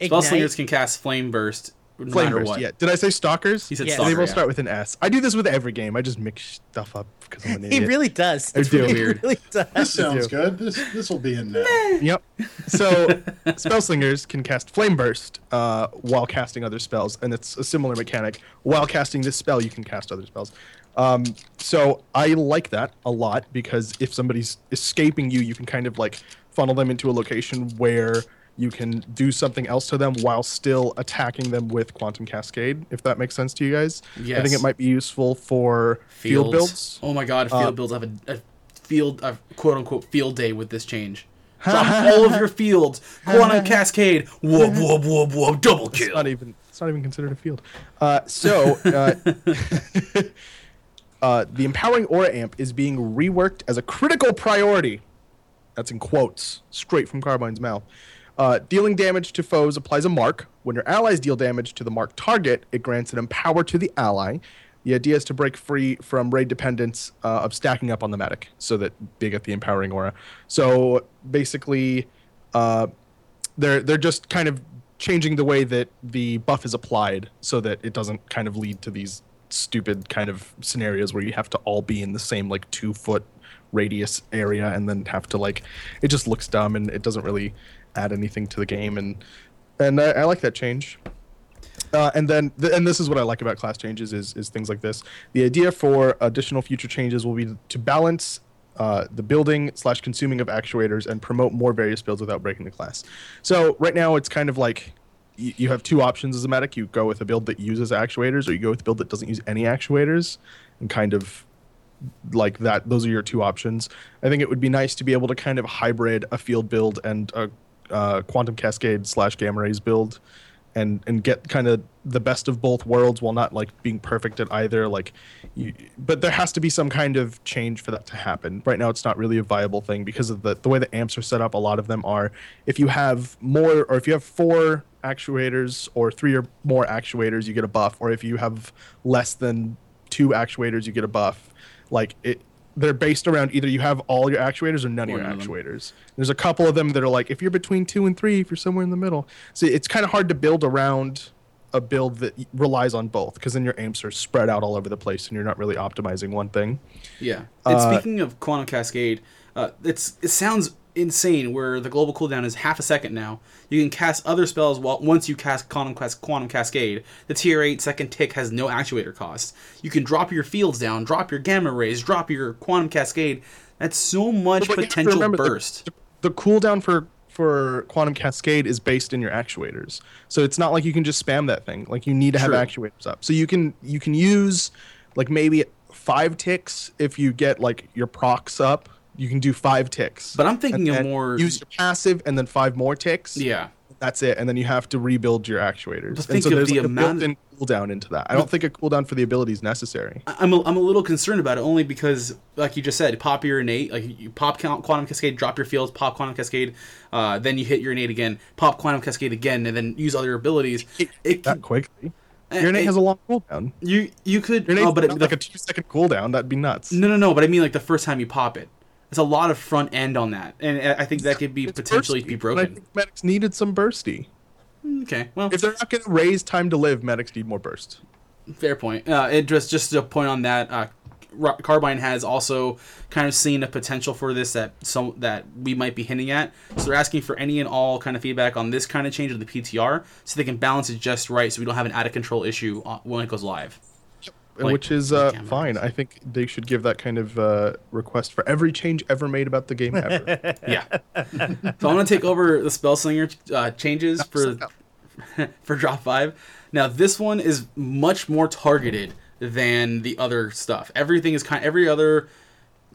Spell slingers can cast flame burst no flame matter burst what. yeah did i say stalkers He said Yeah. stalker. they both yeah. start with an s i do this with every game i just mix stuff up because i'm an idiot. He idiot really does. I do. He Weird. [LAUGHS] really This does. sounds good. This this will be in there. yep so [LAUGHS] spell slingers can cast flame burst uh, while casting other spells and it's a similar mechanic while casting this spell you can cast other spells um, so i like that a lot because if somebody's escaping you you can kind of like funnel them into a location where you can do something else to them while still attacking them with Quantum Cascade, if that makes sense to you guys. I think it might be useful for field builds. Oh my god, field Uh, builds have a, a field, a quote unquote field day with this change. [LAUGHS] Drop all of your fields, quantum [LAUGHS] cascade, whoop whoop whoop whoop, double It's kill. not even it's not even considered a field. Uh, so uh, [LAUGHS] uh, the empowering aura amp is being reworked as a critical priority. That's in quotes, straight from Carbine's mouth. Uh, dealing damage to foes applies a mark. When your allies deal damage to the marked target, it grants an empower to the ally. The idea is to break free from raid dependence uh, of stacking up on the medic, so that they get the empowering aura. So basically, uh, they're they're just kind of changing the way that the buff is applied so that it doesn't kind of lead to these stupid kind of scenarios where you have to all be in the same like two foot radius area and then have to like it just looks dumb and it doesn't really add anything to the game and and I, I like that change. Uh, and then, th- and this is what I like about class changes is is things like this. The idea for additional future changes will be to balance uh, the building slash consuming of actuators and promote more various builds without breaking the class. So right now, it's kind of like y- you have two options as a medic. You go with a build that uses actuators, or you go with a build that doesn't use any actuators, and kind of like that. Those are your two options. I think it would be nice to be able to kind of hybrid a field build and a uh, quantum cascade slash gamma rays build and and get kind of the best of both worlds while not like being perfect at either like you, but there has to be some kind of change for that to happen. Right now it's not really a viable thing because of the the way the amps are set up. A lot of them are if you have more or if you have four actuators or three or more actuators you get a buff or if you have less than two actuators you get a buff. Like it they're based around either you have all your actuators or none of your actuators. There's a couple of them that are like if you're between two and three, if you're somewhere in the middle. So it's kind of hard to build around a build that relies on both because then your amps are spread out all over the place and you're not really optimizing one thing. Yeah. And Uh, speaking of quantum cascade, uh, it's it sounds insane where the global cooldown is half a second now. You can cast other spells while once you cast quantum, quantum cascade. The tier 8 second tick has no actuator cost. You can drop your fields down, drop your gamma rays, drop your quantum cascade. That's so much But potential remember the- burst. The, cooldown for for quantum cascade is based in your actuators. So it's not like you can just spam that thing. Like you need to have True. actuators up. So you can you can use like maybe five ticks if you get like your procs up. You can do five ticks. But I'm thinking And of more- use your passive and then five more ticks. yeah. That's it, and then you have to rebuild your actuators. But think so of the like amount built-in cooldown into that. I don't think a cooldown for the ability is necessary. I'm a, I'm a little concerned about it only because, like you just said, pop your innate, like you pop quantum cascade, drop your fields, pop quantum cascade, uh, then you hit your innate again, pop quantum cascade again, and then use other abilities. It that can, quickly. Eh, Your innate it- has a long cooldown. you you could Your oh, but it, the, like a two second cooldown. That'd be nuts. no no no, but I mean like the first time you pop it, it's a lot of front end on that, and I think that could be It's potentially bursty, be and I broken. think medics needed some bursty. Okay, well, If they're not going to raise time to live, medics need more burst. Fair point. Uh, it just just a point on that. Uh, Carbine has also kind of seen a potential for this that some that we might be hinting at. So they're asking for any and all kind of feedback on this kind of change of the PTR, so they can balance it just right, so we don't have an out of control issue uh, when it goes live. Like- which is uh, fine. I think they should give that kind of uh, request for every change ever made about the game ever. [LAUGHS] Yeah. [LAUGHS] so I'm gonna take over the Spell Slinger uh, changes for [LAUGHS] for drop five. Now this one is much more targeted than the other stuff. Everything is kind. Every other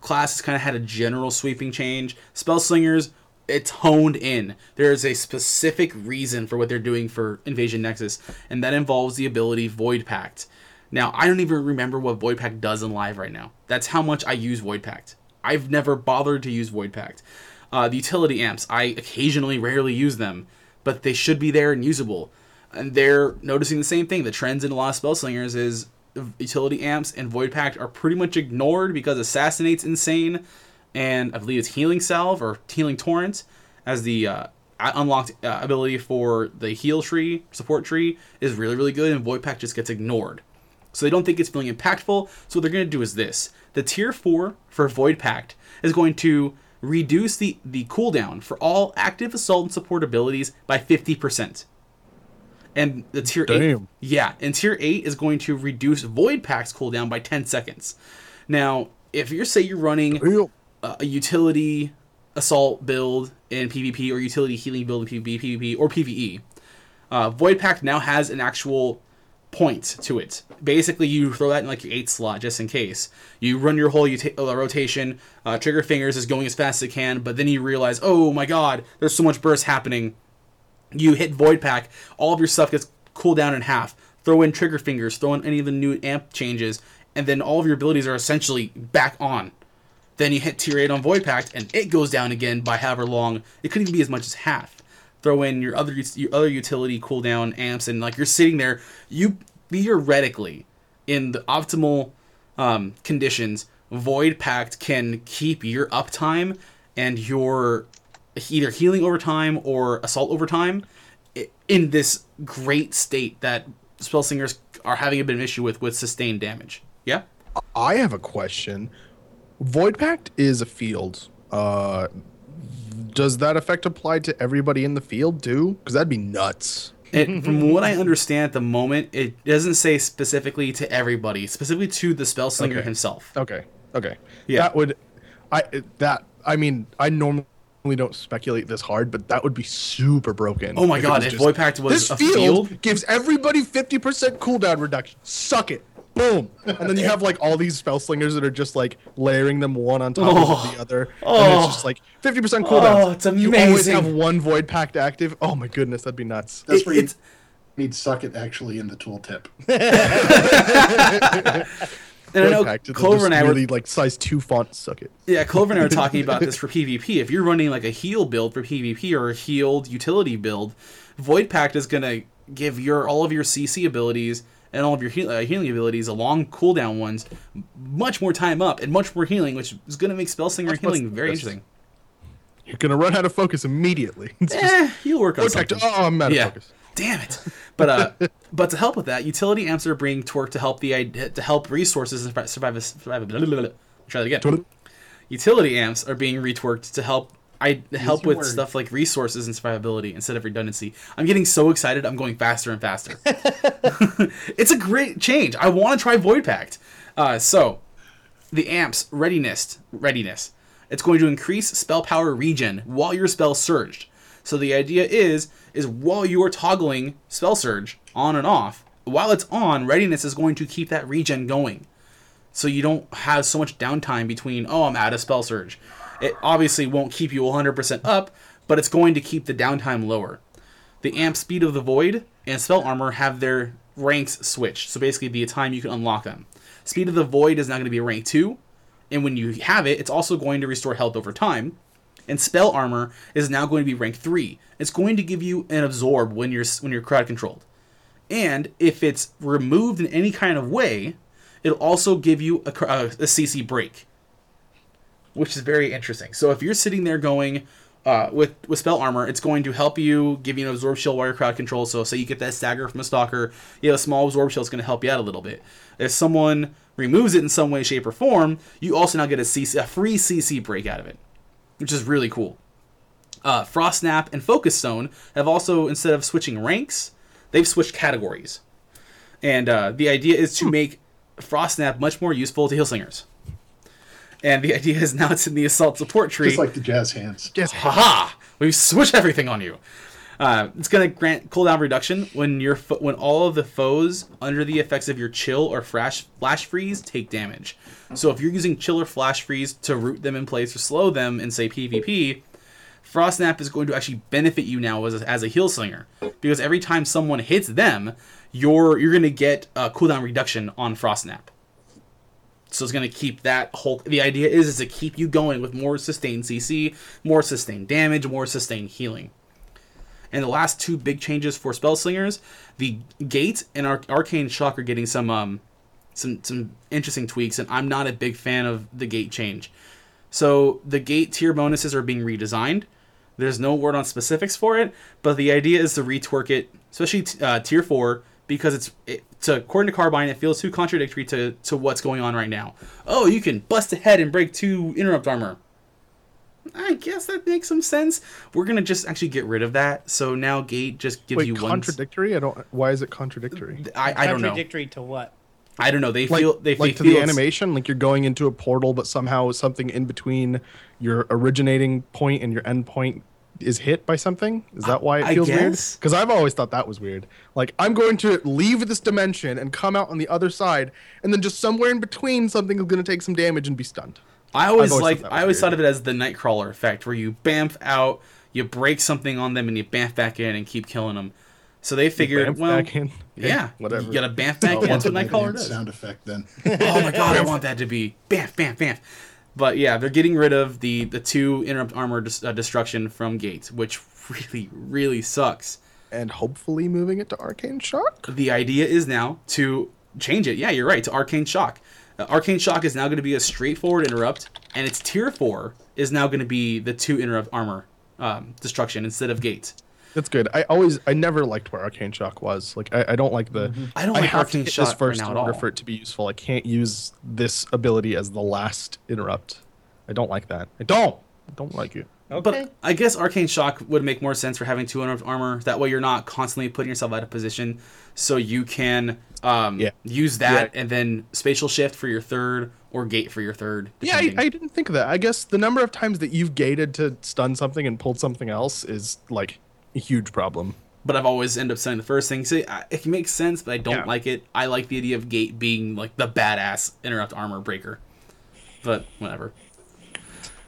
class has kind of had a general sweeping change. Spell Slingers, it's honed in. There is a specific reason for what they're doing for Invasion Nexus, and that involves the ability Void Pact. Now I don't even remember what Void Pact does in live right now. That's how much I use Void Pact. I've never bothered to use Void Pact. Uh, the utility amps, I occasionally, rarely use them, but they should be there and usable. And they're noticing the same thing. The trends in a lot of spell slingers is utility amps and Void Pact are pretty much ignored because Assassinate's insane, and I believe it's Healing Salve or Healing Torrent as the uh, unlocked uh, ability for the heal tree, support tree, is really, really good, and Void Pact just gets ignored. So they don't think it's feeling impactful. So what they're going to do is this: the tier four for Void Pact is going to reduce the the cooldown for all active assault and support abilities by fifty percent. And the tier eight, yeah, and tier eight is going to reduce Void Pact's cooldown by ten seconds. Now, if you're say you're running a utility assault build in PvP or utility healing build in PvP, PvP or PvE, uh, Void Pact now has an actual point to it. Basically, you throw that in like your eight slot just in case. You run your whole uta- uh, rotation. Uh, Trigger Fingers is going as fast as it can, but then you realize, oh my god, there's so much burst happening. You hit Void Pact, all of your stuff gets cooled down in half. Throw in Trigger Fingers, throw in any of the new amp changes, and then all of your abilities are essentially back on. Then you hit tier 8 on Void Pact, and it goes down again by however long. It could even be as much as half. Throw in your other your other utility cooldown amps, and like you're sitting there, you theoretically, in the optimal um, conditions, Void Pact can keep your uptime and your either healing over time or assault over time in this great state that spell slingers are having a bit of an issue with with sustained damage. Yeah. I have a question. Void Pact is a field. Uh, does that effect apply to everybody in the field too? Because that'd be nuts. It, from what I understand at the moment, it doesn't say specifically to everybody, specifically to the spell slinger Okay. himself. Okay. Okay. Yeah. That would, I that I mean I normally don't speculate this hard, but that would be super broken. Oh my God, if just, Void Pact was this a field, field? gives everybody fifty percent cooldown reduction. Suck it. Boom. And then you have like all these spell slingers that are just like layering them one on top Oh. of the oh. other. And Oh. it's just like 50% cooldown. Oh, it's You always have one void pact active. Oh my goodness, that'd be nuts. That's It- where you it's- need suck it actually in the tooltip. [LAUGHS] And I know pact, Clover and I were really like size two font suck it. Yeah, Clover and I were talking about this [LAUGHS] for PvP. If you're running like a heal build for PvP or a healed utility build, Void Pact is gonna give your all of your CC abilities and all of your heal, uh, healing abilities, along cooldown ones, much more time up and much more healing, which is gonna make Spell Slinger Much healing very interesting. You're gonna run out of focus immediately. [LAUGHS] It's Eh, you'll work on something. Oh, I'm out of yeah. focus. Damn it. But uh, [LAUGHS] but to help with that, utility amps are bringing torque to help the to help resources and survive. survive, survive blah, blah, blah. Try that again. utility amps are being retworked to help I help with words. stuff like resources and survivability instead of redundancy. I'm getting so excited. I'm going faster and faster. [LAUGHS] [LAUGHS] it's a great change. I want to try Void Pact. Uh, so the amps readiness readiness. It's going to increase spell power regen while your spell surged. So the idea is is while you are toggling spell surge on and off, while it's on, readiness is going to keep that regen going so you don't have so much downtime between oh i'm out of spell surge it obviously won't keep you 100% up but it's going to keep the downtime lower. The amp speed of the void and spell armor have their ranks switched. So basically the time you can unlock them. Speed of the void is now going to be rank 2 and when you have it it's also going to restore health over time. And spell armor is now going to be rank 3 it's going to give you an absorb when you're when you're crowd controlled. And if it's removed in any kind of way, it'll also give you a, uh, a, a CC break, which is very interesting. So if you're sitting there going uh, with with spell armor, it's going to help you give you an absorb shield while you're crowd control. So say you get that stagger from a stalker, you have a small absorb shield is going to help you out a little bit. If someone removes it in some way, shape, or form, you also now get a CC, a free CC break out of it, which is really cool. Uh, Frost Snap and Focus Stone have also, instead of switching ranks, they've switched categories. And uh, the idea is to make Frost Snap much more useful to heal slingers. And the idea is now it's in the assault support tree. Just like the jazz hands. Yes. Haha! We switch everything on you. Uh, it's going to grant cooldown reduction when your fo- when all of the foes under the effects of your chill or flash flash freeze take damage. So if you're using chill or flash freeze to root them in place or slow them in say PvP, Frost Snap is going to actually benefit you now as a, as a heal slinger because every time someone hits them, you're you're going to get a cooldown reduction on Frost Snap. So it's going to keep that whole. The idea is is to keep you going with more sustained CC, more sustained damage, more sustained healing. And the last two big changes for spell slingers, the gate and Ar- arcane shock are getting some um some some interesting tweaks, and I'm not a big fan of the gate change. So the gate tier bonuses are being redesigned. There's no word on specifics for it, but the idea is to retwork it, especially t- uh, tier four, because it's it, to, according to Carbine, it feels too contradictory to to what's going on right now. Oh, you can bust a head and break two interrupt armor. I guess that makes some sense. We're gonna just actually get rid of that. So now gate just gives Wait, you one. contradictory? I don't. Why is it contradictory? I, I don't know. Contradictory to what? I don't know. They like, feel they like to feel the it's- animation, like you're going into a portal, but somehow something in between your originating point and your end point is hit by something. Is that why it feels weird? Because I've always thought that was weird. Like I'm going to leave this dimension and come out on the other side, and then just somewhere in between, something is going to take some damage and be stunned. I always always like thought I always weird. thought of it as the Nightcrawler effect, where you bamf out, you break something on them, and you bamf back in and keep killing them. So they figured, well, back in. Okay, yeah, whatever. You got to bamf back Oh, in. That's what Nightcrawler that does. Sound effect then. oh my god, I [LAUGHS] want that to be bamf, bamf, bamf. But yeah, they're getting rid of the the two interrupt armor dis- uh, destruction from Gate, which [LAUGHS] really really sucks. and hopefully moving it to Arcane Shock. The idea is now to change it. Yeah, you're right to Arcane Shock. Uh, Arcane Shock is now going to be a straightforward interrupt, and its tier four is now going to be the two interrupt armor um, destruction instead of Gate. That's good. I always, I never liked where Arcane Shock was. Like, I, I don't like the. I don't like have Arcane to hit Shock this right first now in order for it to be useful. I can't use this ability as the last interrupt. I don't like that. I don't. I don't like it. Okay. But I guess Arcane Shock would make more sense for having two interrupt armor. That way, you're not constantly putting yourself out of position, so you can um, Yeah. use that Yeah. and then spatial shift for your third or gate for your third. Yeah, I. I didn't think of that. I guess the number of times that you've gated to stun something and pulled something else is like a huge problem. but I've always ended up saying the first thing. See, I- it makes sense, but I don't Yeah. like it. I like the idea of gate being like the badass interrupt armor breaker. But whatever.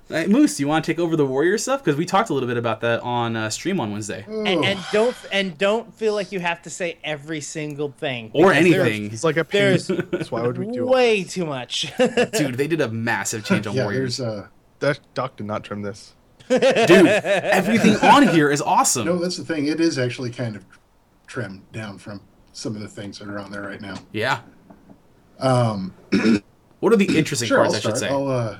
Hey, Moose, you want to take over the warrior stuff? Because we talked a little bit about that on uh, stream on Wednesday, and, and don't and don't feel like you have to say every single thing or anything. It's like a pain. There's [LAUGHS] That's why would we do it? way too much. [LAUGHS] Dude, they did a massive change on yeah, warriors. there's uh That Doc did not trim this. Dude, everything on here is awesome. no, that's the thing. It is actually kind of trimmed down from some of the things that are on there right now. Yeah. Um, [CLEARS THROAT] What are the interesting sure, parts, I should say? Uh,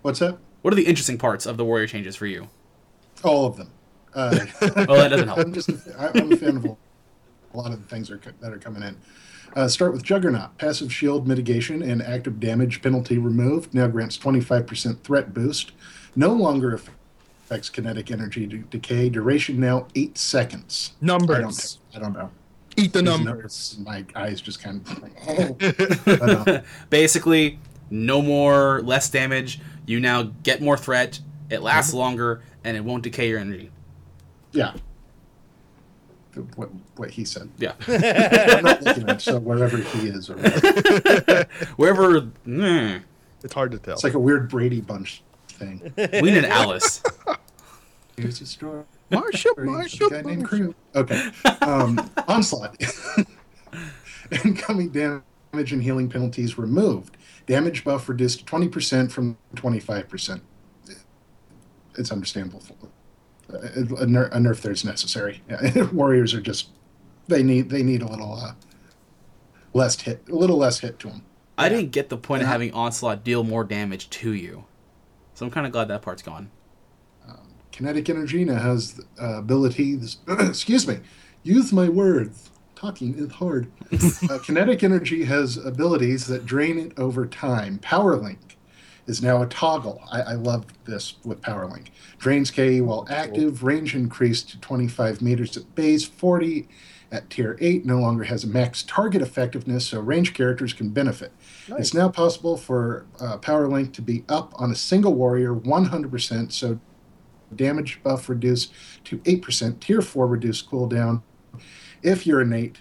what's that? What are the interesting parts of the warrior changes for you? All of them. Uh, [LAUGHS] Well, that doesn't help. I'm just I- I'm a fan of a lot of the things that are, that are coming in. Uh, start with Juggernaut. Passive shield mitigation and active damage penalty removed. Now grants 25% threat boost. No longer affects kinetic energy de- decay. Duration now eight seconds. I don't, Numbers. I don't know. Eat the These numbers. My eyes just kind of. Oh. [LAUGHS] But, uh, [LAUGHS] Basically, no more less damage. You now get more threat. It Mm-hmm. lasts longer, and it won't decay your energy. yeah. What, what he said. Yeah. [LAUGHS] I'm not looking at so wherever he is. Or whatever. Wherever. mm, It's hard to tell. It's like a weird Brady Bunch thing. we need Alice. Here's a story. Marshall, There's Marshall, guy named Crew. Okay. Um, onslaught. [LAUGHS] Incoming damage and healing penalties removed. Damage buff reduced to 20% from 25%. It's understandable. A, a, ner- a nerf there is necessary. [LAUGHS] Warriors are just they need they need a little uh, less hit, a little less hit to them. I didn't get the point of Yeah. having Onslaught deal more damage to you. So I'm kind of glad that part's gone. Kinetic energy now has uh, abilities. [CLEARS THROAT] excuse me. Use my words. Talking is hard. [LAUGHS] uh, kinetic energy has abilities that drain it over time. Power Link is now a toggle. I, I love this with Power Link. Drains KE while active. Range increased to 25 meters at base. 40 at tier 8. No longer has a max target effectiveness, so range characters can benefit. It's now possible for uh, Power Link to be up on a single warrior 100%, so damage buff reduced to 8%, tier 4 reduced cooldown if you're innate,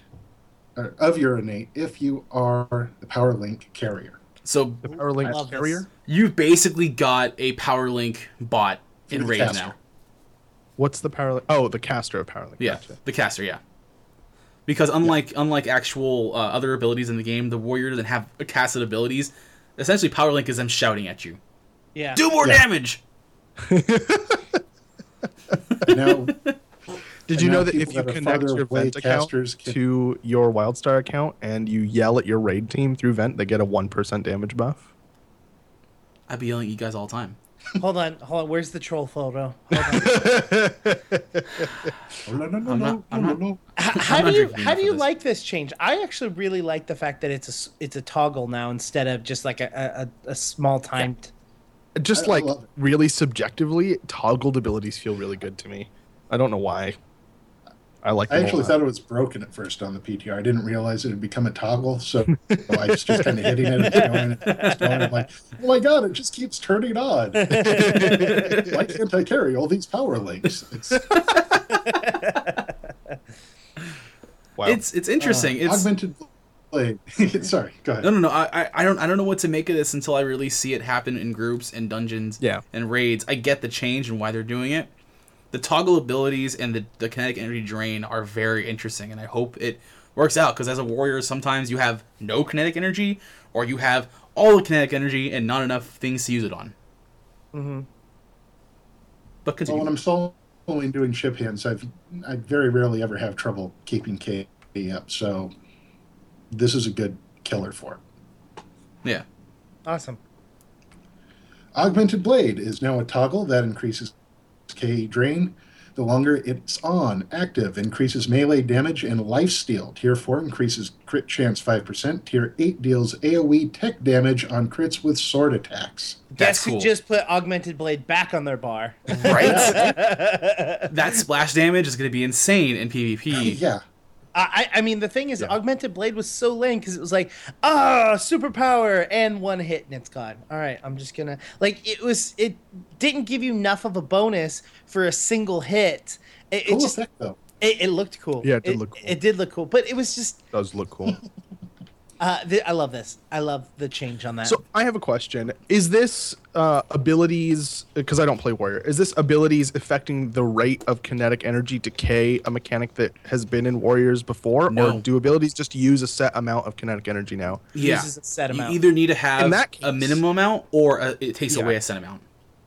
or of your innate, if you are the Power Link carrier. So The Power Link love this. carrier. you've basically got a Power Link bot in The Rage now. What's the Power Link? Oh, the caster of Power Link. Yeah, Gotcha. the caster, yeah. Because unlike unlike actual uh, other abilities in the game, the warrior doesn't have casted abilities. Essentially, Power Link is them shouting at you, yeah. "Do more Yeah. damage!" [LAUGHS] Now, Did you And know that if you that connect your away Vent account casters can- to your WildStar account and you yell at your raid team through Vent, they get a one percent damage buff? I'd be yelling at you guys all the time. Hold on, hold on. Where's the troll photo? Hold on. oh, [LAUGHS] [LAUGHS] no, no, no, I'm no, not- I'm no, not- no, no. How do you how do you this. like this change? I actually really like the fact that it's a s- it's a toggle now instead of just like a a, a small timed. Just I- I like love really subjectively, toggled abilities feel really good to me. I don't know why. I like. I actually thought it was broken at first on the PTR. I didn't realize it had become a toggle, so I was just kind of hitting it and going, and going. I'm like, oh my god, it just keeps turning on. [LAUGHS] Why can't I carry all these power links? It's Wow. It's it's interesting. Uh, it's augmented blade. [LAUGHS] Sorry, go ahead. no no no. I, I I don't I don't know what to make of this until I really see it happen in groups and dungeons. Yeah. And raids. I get the change and why they're doing it. The toggle abilities and the, the kinetic energy drain are very interesting, and I hope it works out. Because as a warrior, sometimes you have no kinetic energy, or you have all the kinetic energy and not enough things to use it on. Mm-hmm. But Well, when I'm soloing doing ship hands, I've I very rarely ever have trouble keeping K up. So this is a good killer for it. yeah. Awesome. Augmented Blade is now a toggle that increases K drain. The longer it's on, active increases melee damage and lifesteal. Tier 4 increases crit chance 5%. Tier 8 deals AoE tech damage on crits with sword attacks. That's Guess cool. who just put augmented blade back on their bar? Right. [LAUGHS] that splash damage is going to be insane in PvP. Yeah. I, I mean, the thing is, Yeah. augmented blade was so lame because it was like, ah, superpower and one hit and it's gone. All right, I'm just gonna like it was. It didn't give you enough of a bonus for a single hit. It, it just effect, though. it, it looked cool. Yeah, it did look cool. It did look cool, but it was just. does look cool. [LAUGHS] Uh, th- I love this. I love the change on that. So I have a question: Is this uh, abilities? Because I don't play warrior. Is this abilities affecting the rate of kinetic energy decay? A mechanic that has been in warriors before, No. or do abilities just use a set amount of kinetic energy now? Yeah. Uses a set amount. You either need to have In that a minimum amount or a, it takes Yeah. away a set amount.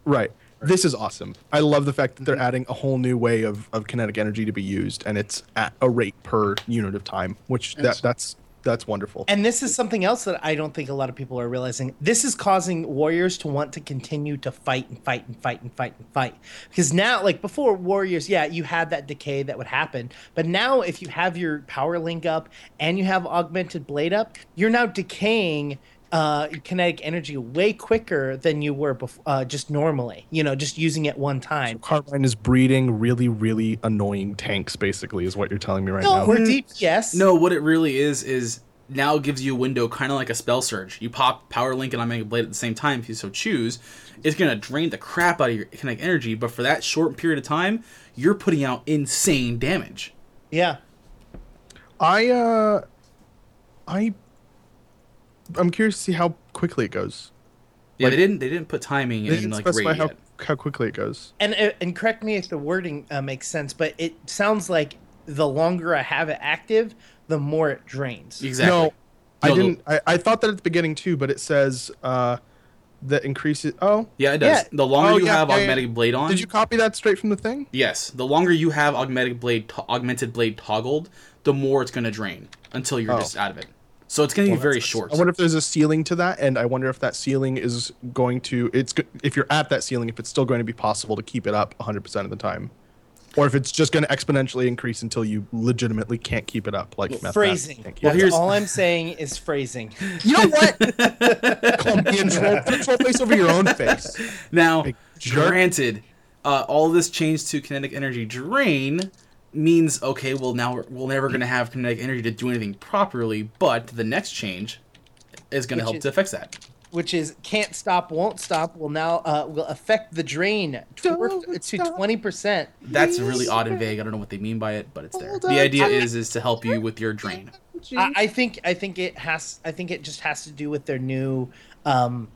Right. This is awesome. I love the fact that they're adding a whole new way of, of kinetic energy to be used, and it's at a rate per unit of time, which that that's that's wonderful. And this is something else that I don't think a lot of people are realizing. This is causing warriors to want to continue to fight and fight and fight and fight and fight. Because now, like before, warriors, yeah, you had that decay that would happen. But now, if you have your power link up and you have augmented blade up, you're now decaying uh, kinetic energy way quicker than you were before, uh, just normally. You know, just using it one time. Carbine is breeding really, really annoying tanks. Basically, is what you're telling me right No, now. or DPS. No, what it really is is now gives you a window kind of like a spell surge. You pop power link and Omega Blade at the same time if you so choose. It's gonna drain the crap out of your kinetic energy, but for that short period of time, you're putting out insane damage. Yeah. I uh, I I'm curious to see how quickly it goes. Yeah, Like- they didn't they didn't put timing They in didn't like specify rate how, yet. how quickly it goes. and uh, and correct me if the wording uh, makes sense, but it sounds like the longer I have it active, the more it drains. Exactly. No, I No, didn't. I, I thought that at the beginning too, but it says uh, that increases. Oh, Yeah, it does. Yeah. The longer Oh, you yeah, have yeah, yeah. augmented blade on, did you copy that straight from the thing? yes, the longer you have augmented blade to- augmented blade toggled, the more it's gonna drain until you're Oh. just out of it. So it's gonna be very short. I wonder if there's a ceiling to that, and I wonder if that ceiling is going to. It's go- if you're at that ceiling, if it's still going to be possible to keep it up 100 percent of the time, or if it's just going to exponentially increase until you legitimately can't keep it up. Like mathematics Phrasing. can't Well, That's here's- all I'm saying is phrasing. [LAUGHS] You know what? [LAUGHS] Colombian troll, put troll face over your own face. Now, granted, uh, all this change to kinetic energy drain means okay, well now we're, we're never going to have kinetic energy to do anything properly. But the next change is going to help is- to fix that. Which is can't stop, won't stop. Will now uh, will affect the drain toward, Don't to twenty percent. That's really odd and vague. I don't know what they mean by it, but it's there. The idea I- is is to help you with your drain. I, I think I think it has. I think it just has to do with their new. Um,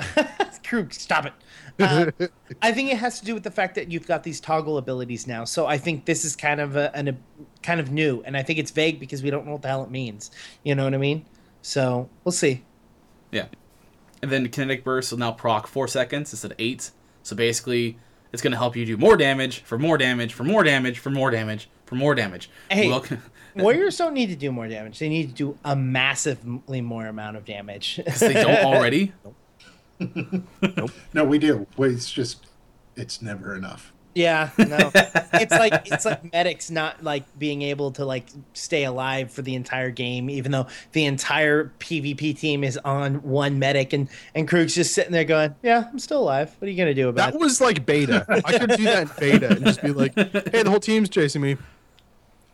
[LAUGHS] Krug, stop it. Uh, [LAUGHS] I think it has to do with the fact that you've got these toggle abilities now. So I think this is kind of a, an, a kind of new, and I think it's vague because we don't know what the hell it means. You know what I mean? So we'll see. Yeah. And then kinetic burst will now proc four seconds instead of eight. So basically, it's going to help you do more damage for more damage for more damage for more damage for more damage. Hey. Well, [LAUGHS] Warriors don't need to do more damage. They need to do a massively more amount of damage. [LAUGHS] because they don't already. No, we do. It's just, it's never enough. Yeah, no. it's like it's like medics not like being able to like stay alive for the entire game, even though the entire PvP team is on one medic and and Krug's just sitting there going, "Yeah, I'm still alive. What are you gonna do about That it?" was like beta. I could do that in beta and just be like, "Hey, the whole team's chasing me."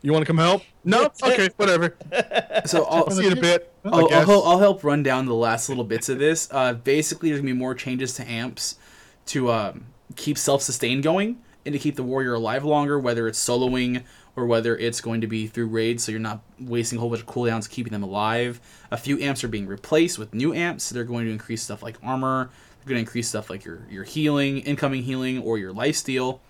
You want to come help? No. [LAUGHS] Okay, whatever. So I'll, I'll see you in a bit. I I'll, I'll, I'll help run down the last little bits of this. Uh, basically, there's gonna be more changes to amps to um, keep self-sustain going and to keep the warrior alive longer, whether it's soloing or whether it's going to be through raids, so you're not wasting a whole bunch of cooldowns keeping them alive. A few amps are being replaced with new amps. They're going to increase stuff like armor. They're going to increase stuff like your your healing, incoming healing, or your life steal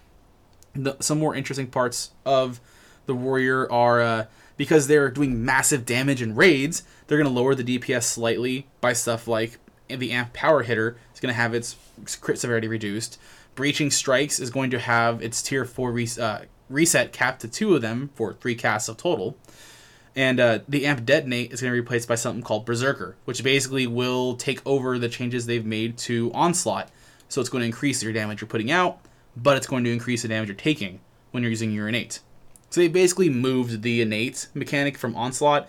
the, some more interesting parts of the warrior are uh, because they're doing massive damage in raids they're going to lower the dps slightly by stuff like the amp power hitter is going to have its crit severity reduced. Breaching strikes is going to have its tier 4 res- uh, reset capped to two of them for three casts of total. And uh, the amp detonate is going to be replaced by something called berserker which basically will take over the changes they've made to onslaught. So it's going to increase your damage you're putting out but it's going to increase the damage you're taking when you're using your innate so they basically moved the innate mechanic from onslaught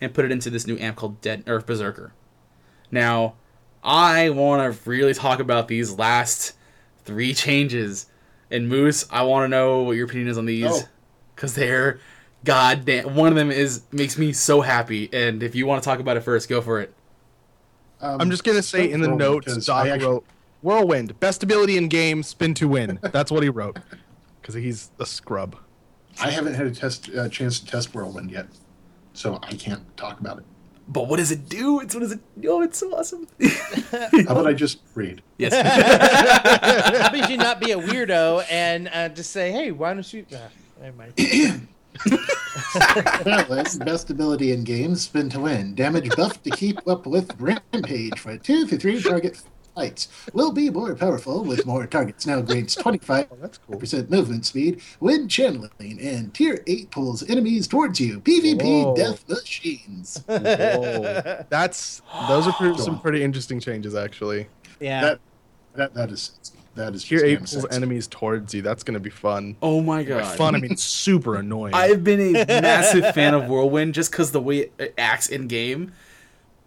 and put it into this new amp called dead or berserker now i want to really talk about these last three changes and moose i want to know what your opinion is on these Oh. because they're god damn one of them is makes me so happy and if you want to talk about it first go for it Um, I'm just gonna say in the notes, Doc I actually- wrote Whirlwind, best ability in game, spin to win. That's what he wrote. Because he's a scrub. I haven't had a test uh, chance to test Whirlwind yet, so I can't talk about it. but what does it do it's what does it oh it's so awesome [LAUGHS] How about I just read? yes [LAUGHS] How about you not be a weirdo and uh, just say, "Hey, why don't you?" Uh, never mind. Valid's best ability in games, spin to win. Damage buff to keep up with Rampage for two to three target fights. Will be more powerful with more targets. Now gains 25% [LAUGHS] Oh, that's cool. movement speed when channeling, and tier 8 pulls enemies towards you. PvP Whoa. death machines. [LAUGHS] Whoa. That's those are pretty, some pretty interesting changes actually. Yeah. That, that, that is that is Tier eight pulls sexy. enemies towards you. That's gonna be fun. oh my By god fun, I mean [LAUGHS] super annoying. I've been a massive fan of Whirlwind just because the way it acts in game.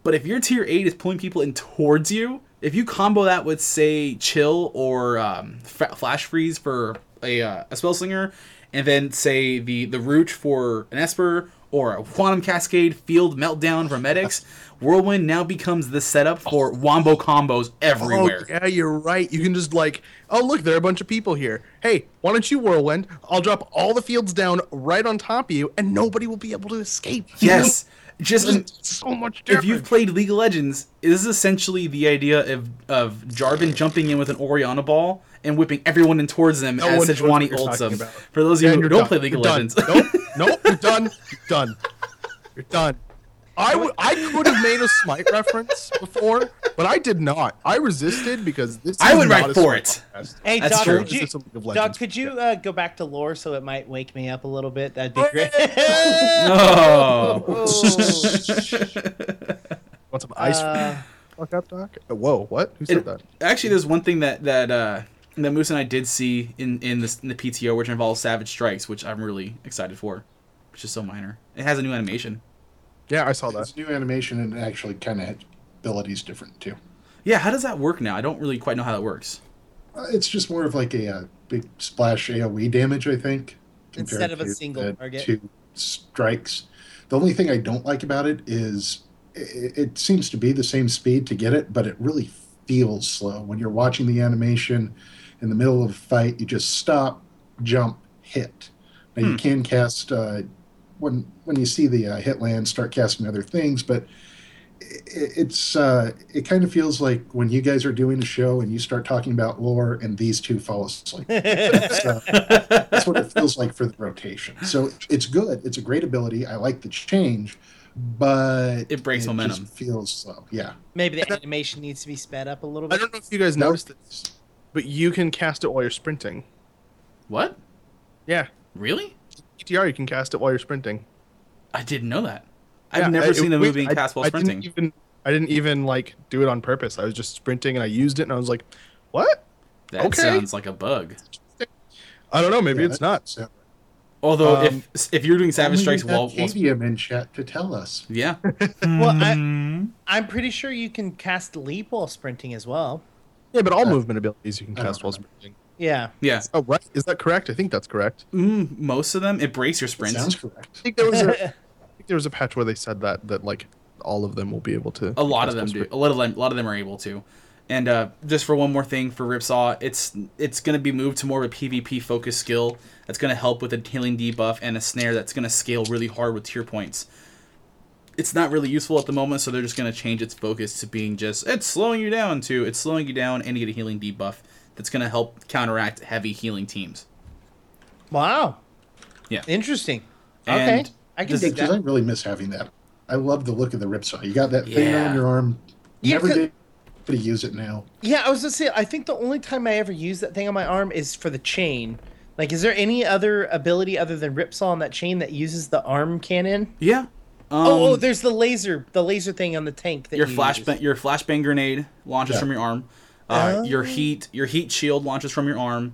But if your tier 8 is pulling people in towards you, if you combo that with, say, Chill or um, Fa- Flash Freeze for a, uh, a Spell Slinger, and then, say, the, the Root for an Esper, or a Quantum Cascade Field Meltdown for Medics, [LAUGHS] Whirlwind now becomes the setup for wombo combos everywhere. Oh, yeah, you're right. You can just like, oh look, there are a bunch of people here. Hey, why don't you whirlwind? I'll drop all the fields down right on top of you, and nobody will be able to escape. Yes. [LAUGHS] Just so much if you've played League of Legends, this is essentially the idea of of Jarvan jumping in with an Orianna ball and whipping everyone in towards them No as Sejuani ults them. For those of Yeah, you who don't done. play League You're of done. Legends, nope, nope, [LAUGHS] you're done. You're done. You're done. I would- I could have made a Smite reference before, but I did not. I resisted because this. I would not write for it. podcast. Hey, That's Doc, true. could you, This is a League of Doc, could you uh, go back to lore so it might wake me up a little bit? That'd be Oh, great. oh, [LAUGHS] Want some ice? Uh, Fuck up, Doc. Uh, Whoa, what? Who It- said that? actually, there's one thing that that uh, that Moose and I did see in in, this, in the PTR, which involves Savage Strikes, which I'm really excited for, which is so minor. It has a new animation. Yeah, I saw that. It's new animation and actually kind of abilities different too. Yeah, how does that work now? I don't really quite know how that works. Uh, it's just more of like a, uh big splash AOE damage, I think, Instead of a to, single uh, target. Two strikes. The only thing I don't like about it is it, it seems to be the same speed to get it, but it really feels slow when you're watching the animation in the middle of a fight. You just stop, jump, hit. Now Hmm. you can cast uh, when when you see the uh, hit land, start casting other things, but it, it's uh, it kind of feels like when you guys are doing a show and you start talking about lore and these two fall asleep. That's, uh, that's what it feels like for the rotation. So it's good. It's a great ability. I like the change, but It breaks momentum. Just feels slow. Yeah. maybe the animation needs to be sped up a little bit. I don't know if you guys noticed this, but you can cast it while you're sprinting. What? Yeah, Really? ETR you can cast it while you're sprinting. I didn't know that. I've Yeah, never I- seen a wait, movie being I- cast while I sprinting. Didn't even, I didn't even like do it on purpose. I was just sprinting and I used it and I was like, "What? That okay. sounds like a bug. I don't know. Maybe Yeah, it's not." so- Although Um, if if you're doing Savage Only Strikes we have while, while Cadium in chat to tell us. yeah, [LAUGHS] Well, I, I'm pretty sure you can cast leap while sprinting as well. Yeah, but all Uh, movement abilities you can cast while remember. sprinting. Yeah. Yeah, Oh, right. Is that correct? I think that's correct. mm, most of them it breaks your sprints. Sounds correct. [LAUGHS] I think there was a, [LAUGHS] I think there was a patch where they said that that like all of them will be able to. A lot of them do. A lot of them, a lot of them are able to. And uh, just for one more thing for Ripsaw, it's it's going to be moved to more of a PvP focused skill that's going to help with a healing debuff and a snare that's going to scale really hard with tier points. It's not really useful at the moment, so they're just going to change its focus to being just it's slowing you down to it's slowing you down and you get a healing debuff that's going to help counteract heavy healing teams. Wow. Yeah. Interesting. And okay. I can this- dig Because I really miss having that. I love the look of the ripsaw. You got that thing Yeah. on your arm. Yeah, Never 'cause- did to use it now. Yeah, I was gonna say. I think the only time I ever use that thing on my arm is for the chain. Like, is there any other ability other than Ripsaw on that chain that uses the arm cannon? Yeah. Um, oh, oh, there's the laser, the laser thing on the tank. That your you flash use. your flashbang grenade launches Yeah. from your arm. Uh, Your Oh. heat your heat shield launches from your arm.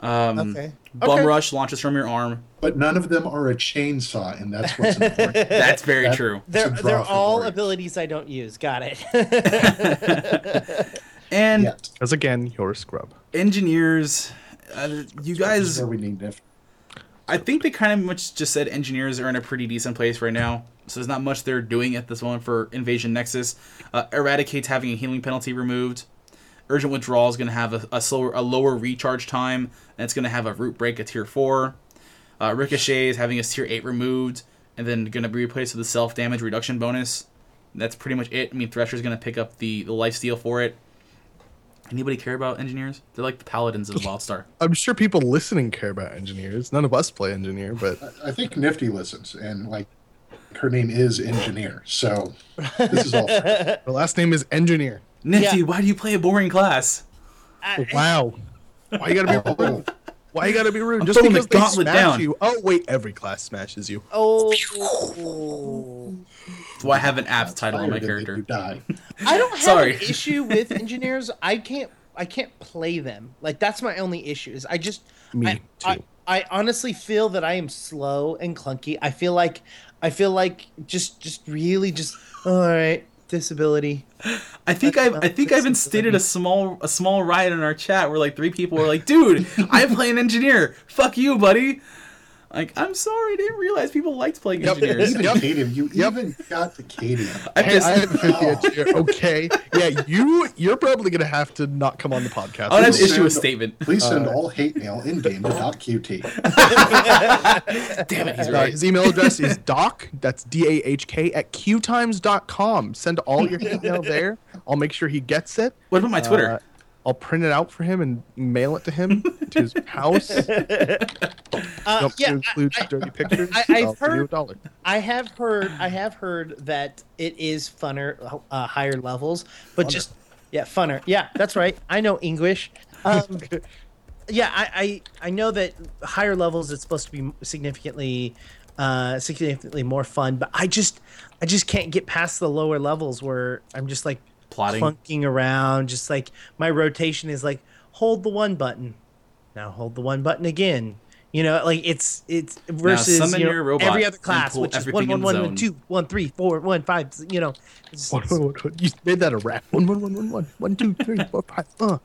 Um, Okay. Bum Okay. rush launches from your arm. But none of them are a chainsaw, and that's what's [LAUGHS] important. That's very That- true. They're they're all Warriors. abilities I don't use. Got it. [LAUGHS] [LAUGHS] And Yet. Because again, you're a scrub. engineers, uh, you This is guys, where we need diff- I think they kind of much just said engineers are in a pretty decent place right now. So there's not much they're doing at this moment for Invasion Nexus. Uh, Eradicate's having a healing penalty removed. Urgent Withdrawal is going to have a, a slower, a lower recharge time, and it's going to have a root break at tier four. Uh, Ricochet is having a tier eight removed, and then going to be replaced with a self damage reduction bonus. That's pretty much it. I mean, Thresher's going to pick up the the life steal for it. Anybody care about engineers? They're like the paladins of WildStar. [LAUGHS] I'm sure people listening care about engineers. None of us play engineer, but I think Nifty listens, and like her name is Engineer. So [LAUGHS] this is all. fair. the last name is engineer. Nifty, Yeah. why do you play a boring class? I- oh, Wow. Why you gotta be [LAUGHS] rude? Why you gotta be rude? I'm Just throwing the because they gauntlet smash down. you. Oh wait, every class smashes you. oh, Do I have an app title on my Fired and then character. You die. I don't have Sorry. an issue with [LAUGHS] engineers. I can't. I can't play them. Like that's my only issue. Is I just Me I, I, too. I honestly feel that I am slow and clunky. I feel like I feel like just just really just all right disability. I think I've I think I've instated a small a small riot in our chat where like three people were like, "Dude, I play an engineer. Fuck you, buddy." Like, I'm sorry, I didn't realize people liked playing Yep. engineers. Even Yep. Cadium, you even got the Cadium. [LAUGHS] I Hey, just, I have a 50 engineer. [LAUGHS] Okay. Yeah, you you're probably gonna have to not come on the podcast. I would have to Please issue a statement. Please send all hate mail in game to .qt. [LAUGHS] Damn it, he's Uh, right. his email address is doc, that's D A H K, at qtimes.com. Send all your hate mail there. I'll make sure he gets it. What about my Twitter? Uh, I'll print it out for him and mail it to him to his [LAUGHS] house. Uh, Don't yeah, include I, dirty pictures. I- give you a heard-. I have heard I have heard that it is funner uh, higher levels, but just yeah, funner. Yeah, that's right. I know English. Um, [LAUGHS] yeah, I, I I know that higher levels it's supposed to be significantly uh significantly more fun, but I just I just can't get past the lower levels where I'm just like Plotting. clunking around, just like my rotation is like hold the one button. Now hold the one button again. You know, like it's it's versus you know, your robot every other class, which is everything one in one the one one zone. two one three four one five. You know, [LAUGHS] One, one, one, one. You made that a rap. One, one, one, one, one. One, two, three, four, five. Uh,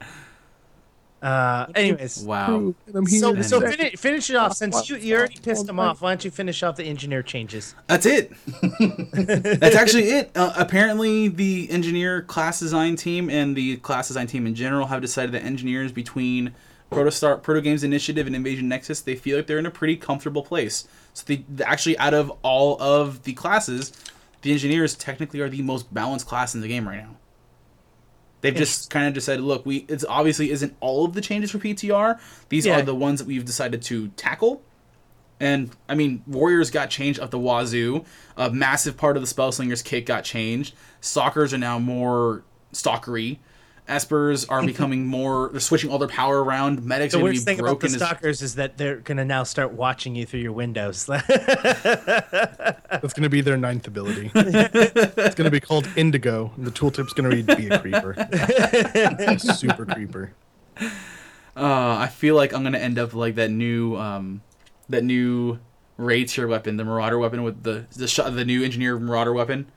uh, anyways, Wow. and I'm here so so finish finish it off since you you already pissed them off. Why don't you finish off the engineer changes? That's it. [LAUGHS] That's actually it. Uh, apparently, the engineer class design team and the class design team in general have decided that engineers between Protostar, Proto Games Initiative, and Invasion Nexus, they feel like they're in a pretty comfortable place. So they actually, out of all of the classes, the engineers technically are the most balanced class in the game right now. They've just kind of decided, look, we it's obviously isn't all of the changes for PTR. These Yeah. are the ones that we've decided to tackle. And I mean, Warriors got changed up the wazoo. A massive part of the Spellslingers kit got changed. Stalkers are now more stalkery. Espers are becoming more. They're switching all their power around. Medics The are going worst to thing be about the stalkers is that they're gonna now start watching you through your windows. [LAUGHS] That's going to be their ninth ability. [LAUGHS] it's going to be called Indigo. And the tooltip's going to be a creeper. [LAUGHS] Super creeper. uh, I feel like I'm going to end up like that new, um, that new raid tier weapon, the Marauder weapon with the the shot, the new Engineer Marauder weapon.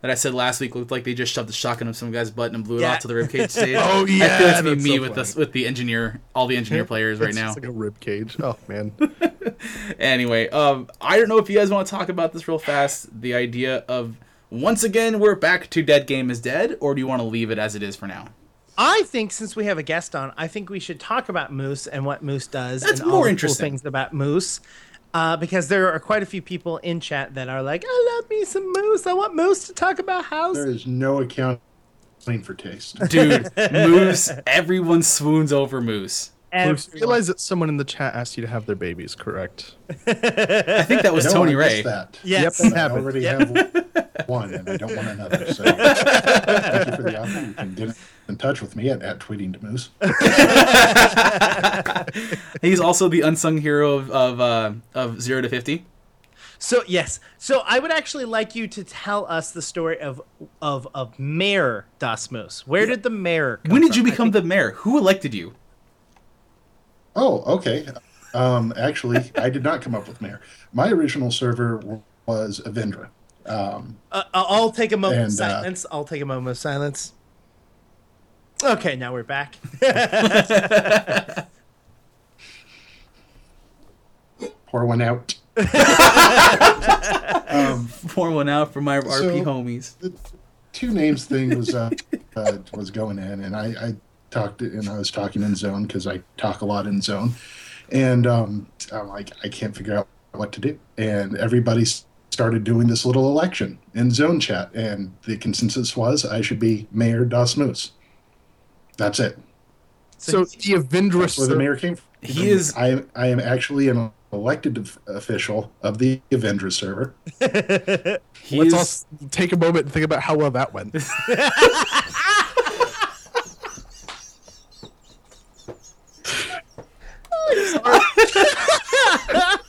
That I said last week looked like they just shoved the shotgun up some guy's butt and blew it Yeah. off to the ribcage [LAUGHS] stage. Oh, I feel yeah, that's me, so with funny. this with the engineer, all the engineer [LAUGHS] players right It's now. just like a rib cage. Oh man. [LAUGHS] Anyway, um, I don't know if you guys want to talk about this real fast. The idea of once again we're back to dead game is dead, or do you want to leave it as it is for now? I think since we have a guest on, I think we should talk about Moose and what Moose does That's and more all the interesting. cool things about Moose. Uh, because there are quite a few people in chat that are like, I love me some Moose. I want Moose to talk about house. There is no accounting for taste. [LAUGHS] Dude, Moose, everyone swoons over Moose. I Everyone. realize that someone in the chat asked you to have their babies, correct? I think that was [LAUGHS] No, Tony I Ray. That. Yes. Yep, I that happened. already Yep. have one, and I don't want another. So [LAUGHS] thank you for the offer. You can get in touch with me at, at tweeting to Moose. [LAUGHS] He's also the unsung hero of of, uh, of zero to fifty. So yes, so I would actually like you to tell us the story of of of Mayor Das Moose. Where did the mayor? Come When did you from? I become the mayor? Who elected you? Oh, okay. Um, actually, I did not come up with Mayor. My original server was Evindra. Um, Uh, I'll take a moment of And, uh, silence. I'll take a moment of silence. Okay, now we're back. [LAUGHS] pour one out. um, Pour one out for my RP So- homies. the two names thing was uh, uh, was going in, and I, I talked and I was talking in Zone because I talk a lot in Zone, and um, I'm like I can't figure out what to do, and everybody started doing this little election in Zone chat, and the consensus was I should be Mayor Das Moose. That's it. So the Evindra That's where the mayor came from. He is- I I am actually an elected official of the Avengers server. [LAUGHS] Let's is, all take a moment and think about how well that went. [LAUGHS]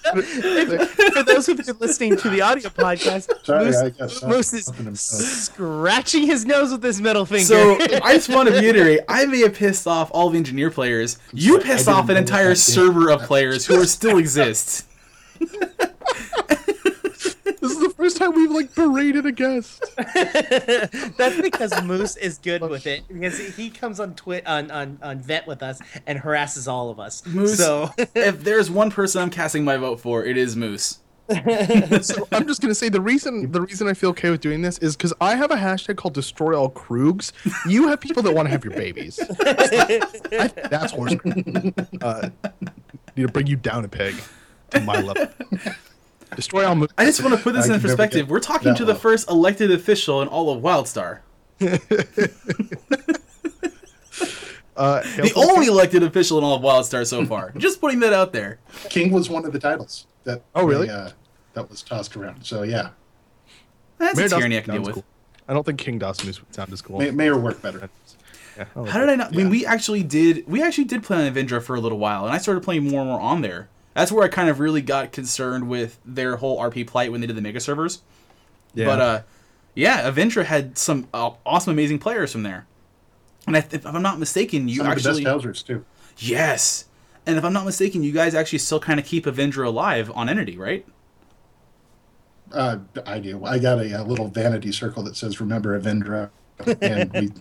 For those who've been listening to the audio podcast, Sorry, Moose, I Moose is scratching his nose with his middle finger. so I just want to reiterate. I may have pissed off all the engineer players. You sorry, pissed off an entire server of players who are still exist. [LAUGHS] this is the first time we've like berated a guest. [LAUGHS] That's because Moose is good with it because he comes on Twit on, on on Vet with us and harasses all of us. Moose. So [LAUGHS] if there's one person I'm casting my vote for, it is Moose. [LAUGHS] so I'm just gonna say the reason the reason I feel okay with doing this is because I have a hashtag called Destroy All Krugs. You have people that want to have your babies. I, that's horse. Uh, need to bring you down a peg to my level. Destroy all. Mo- I just want to put this I in perspective. We're talking to the low. first elected official in all of WildStar. [LAUGHS] uh, [LAUGHS] The only elected official in all of WildStar so far. [LAUGHS] Just putting that out there. King was one of the titles that Oh, really? they, uh, that was tossed around. So yeah, That's Mayor a Dawson I can deal with. cool. I don't think King Dawson's would sound as cool. May- Mayor worked better. Yeah, How did it. I not? I mean, we actually did. We actually did play on Evindra for a little while, and I started playing more and more on there. That's where I kind of really got concerned with their whole RP plight when they did the mega servers. Yeah. But uh, yeah, Evindra had some uh, awesome, amazing players from there. And I, if I'm not mistaken, you Some of the actually best Housers too. yes. And if I'm not mistaken, you guys actually still kind of keep Evindra alive on Entity, right? Uh, I do. I got a, a little vanity circle that says "Remember Evindra," and we,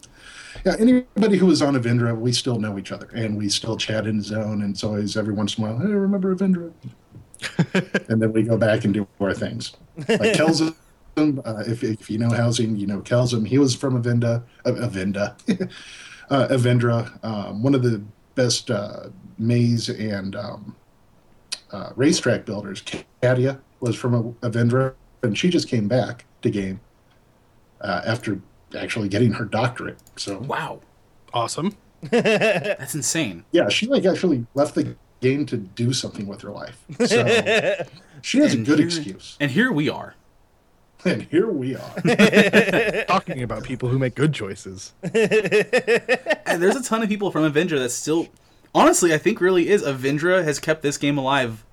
yeah, anybody who was on Evindra, we still know each other, and we still chat in Zone, and it's always every once in a while, hey, remember Evindra, [LAUGHS] and then we go back and do our things. Like Kelzum, uh, if if you know housing, you know Kelzum. He was from Avenda, uh, Avenda, [LAUGHS] uh, Evindra, um, one of the best uh, maze and um, uh, racetrack builders. Katia was from Evindra, and she just came back to game uh, after actually getting her doctorate. So Wow, awesome. [LAUGHS] that's insane. yeah, she like actually left the game to do something with her life. So she has a good here- excuse. And here we are. And here we are. [LAUGHS] Talking about people who make good choices. And there's a ton of people from Evindra that still, honestly, I think really is Evindra has kept this game alive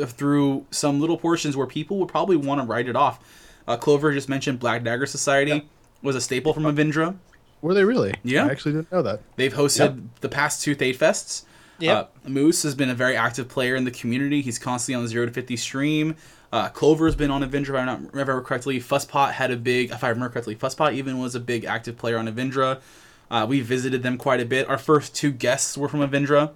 uh, through some little portions where people would probably want to write it off. Uh, Clover just mentioned Black Dagger Society was a staple from Evindra. Were they really? Yeah. I actually didn't know that. They've hosted Yep. the past two Thayd Fests. Yep. Uh, Moose has been a very active player in the community. He's constantly on the zero to fifty stream. Uh, Clover's been on Evindra, if I not remember correctly. Fusspot had a big, if I remember correctly, Fusspot even was a big active player on Evindra. Uh, we visited them quite a bit. Our first two guests were from Evindra.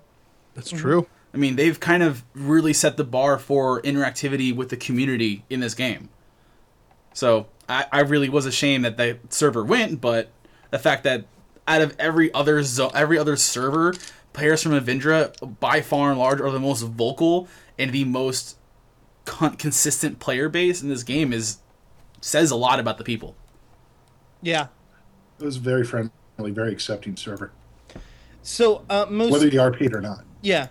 That's true. I mean, they've kind of really set the bar for interactivity with the community in this game. So I, I really was ashamed that the server went, but the fact that out of every other zo- every other server, players from Evindra by far and large are the most vocal and the most con- consistent player base in this game is says a lot about the people. Yeah. It was very friendly, very accepting server, So uh, Moose, whether you RP'd or not. yeah.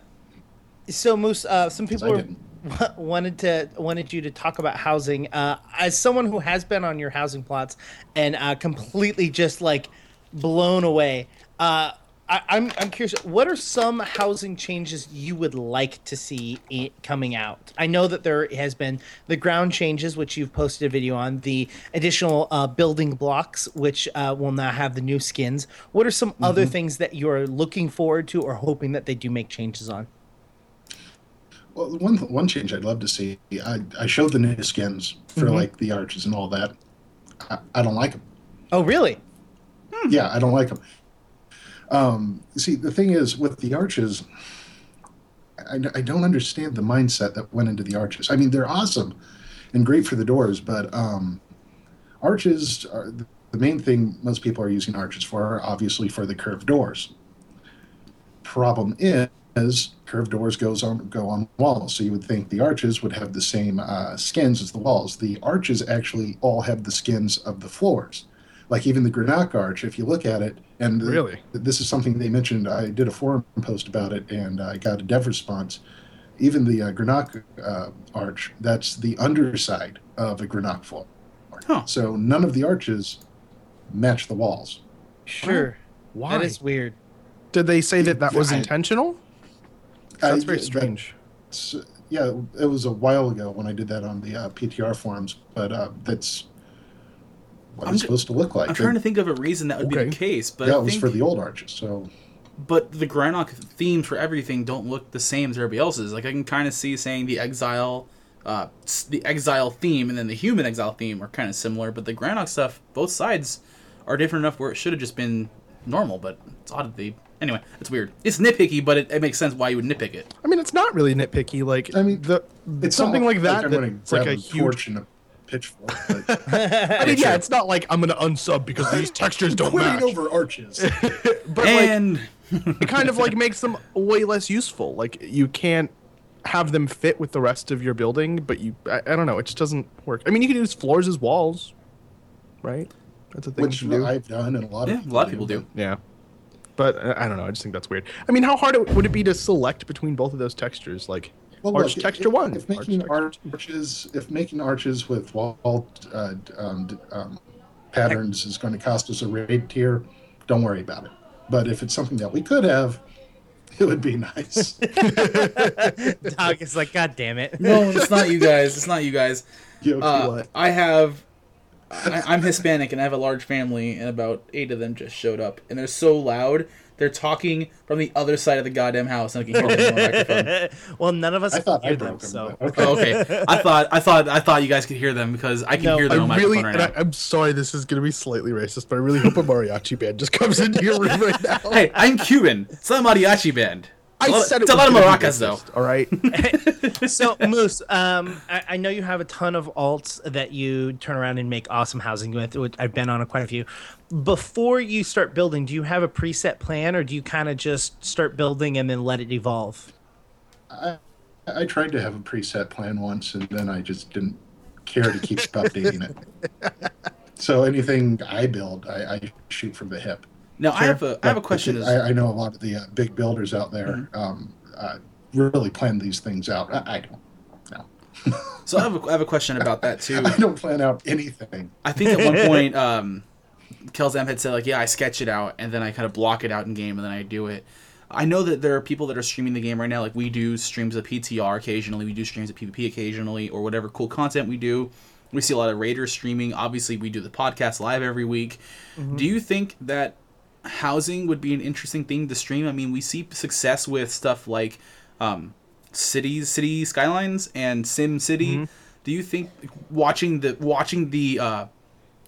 So Moose, uh, some people I were, didn't. [LAUGHS] wanted to wanted you to talk about housing. Uh, as someone who has been on your housing plots and uh, completely just like blown away. Uh, I, I'm I'm curious. What are some housing changes you would like to see coming out? I know that there has been the ground changes, which you've posted a video on, the additional uh, building blocks, which uh, will now have the new skins. What are some other things that you're looking forward to or hoping that they do make changes on? Well, one one change I'd love to see. I, I showed the new skins for Mhm. like the arches and all that. I, I don't like them. Oh, really? Yeah, I don't like them. Um, see, the thing is with the arches, I, I don't understand the mindset that went into the arches. I mean, they're awesome and great for the doors, but um, arches are the main thing most people are using arches for. Are obviously for the curved doors. Problem is, curved doors goes on go on walls, so you would think the arches would have the same uh, skins as the walls. The arches actually all have the skins of the floors like even the Granok arch, if you look at it, and the- Really? this is something they mentioned. I did a forum post about it, and I got a dev response. Even the uh, Granok uh, arch, that's the underside of a Granok floor. Huh. So none of the arches match the walls. Sure. Why? That is weird. Did they say that that was I- intentional? That's I- very strange. It's, yeah, it was a while ago when I did that on the uh, PTR forums, but uh, that's what I'm it's ju- supposed to look like. I'm trying to think of a reason that would be the case, but that I was think, for the old arches. So but the Granok themes for everything don't look the same as everybody else's. Like I can kind of see saying the exile, uh, the exile theme and then the human exile theme are kind of similar, but the Granok stuff, both sides are different enough where it should have just been normal. But it's odd that they. Anyway, it's weird. It's nitpicky, but it, it makes sense why you would nitpick it. I mean, it's not really nitpicky. Like, I mean, the it's something like that. I'm that it's like a a huge. torch and a pitchfork. But [LAUGHS] [LAUGHS] I mean, yeah, it's not like I'm gonna unsub because these textures don't quitting match. over arches. [LAUGHS] but like, it kind of like makes them way less useful. Like, you can't have them fit with the rest of your building, but you, I, I don't know, it just doesn't work. I mean, you can use floors as walls, right? That's a thing which do. I've done, and a lot yeah, of a lot of people do. Yeah. But uh, I don't know. I just think that's weird. I mean, how hard it, would it be to select between both of those textures? Like, Well, arch look, texture if, one, If arch making texture arches, if making arches with wall uh, um, um, patterns is going to cost us a raid tier, don't worry about it. But if it's something that we could have, it would be nice. [LAUGHS] [LAUGHS] Dog is like, God damn it. No, it's not you guys. It's not you guys. You know, Uh, what? I have. I, I'm Hispanic and I have a large family, and about eight of them just showed up, and they're so loud. They're talking from the other side of the goddamn house, and I can hear them on the microphone. [LAUGHS] well, none of us I thought I them, broke them. so. okay. Oh, okay, I thought I thought I thought you guys could hear them because I can No, hear them I on my really, microphone and right I, now. I'm sorry, this is going to be slightly racist, but I really hope a mariachi band just comes into your room right now. Hey, I'm Cuban. It's not a mariachi band. I It's a lot- said it it's a lot of gonna maracas though. All right. [LAUGHS] so moose um I, I know you have a ton of alts that you turn around and make awesome housing with which i've been on a quite a few before you start building do you have a preset plan or do you kind of just start building and then let it evolve I, I tried to have a preset plan once, and then I just didn't care to keep updating it. [LAUGHS] So anything I build, I, I shoot from the hip. Now I have a I have a question. Is I, I know a lot of the uh, big builders out there Mm-hmm. um, uh, really plan these things out. I, I don't. No, [LAUGHS] so I have a, I have a question about that too. I don't plan out anything. I think at one [LAUGHS] point, um, Kelzam had said like, "Yeah, I sketch it out and then I kind of block it out in game and then I do it." I know that there are people that are streaming the game right now. Like we do streams of PTR occasionally, we do streams of PvP occasionally, or whatever cool content we do. We see a lot of raiders streaming. Obviously, we do the podcast live every week. Do you think that housing would be an interesting thing to stream? I mean, we see success with stuff like um, cities, city skylines, and Sim City. Do do you think watching the watching the uh,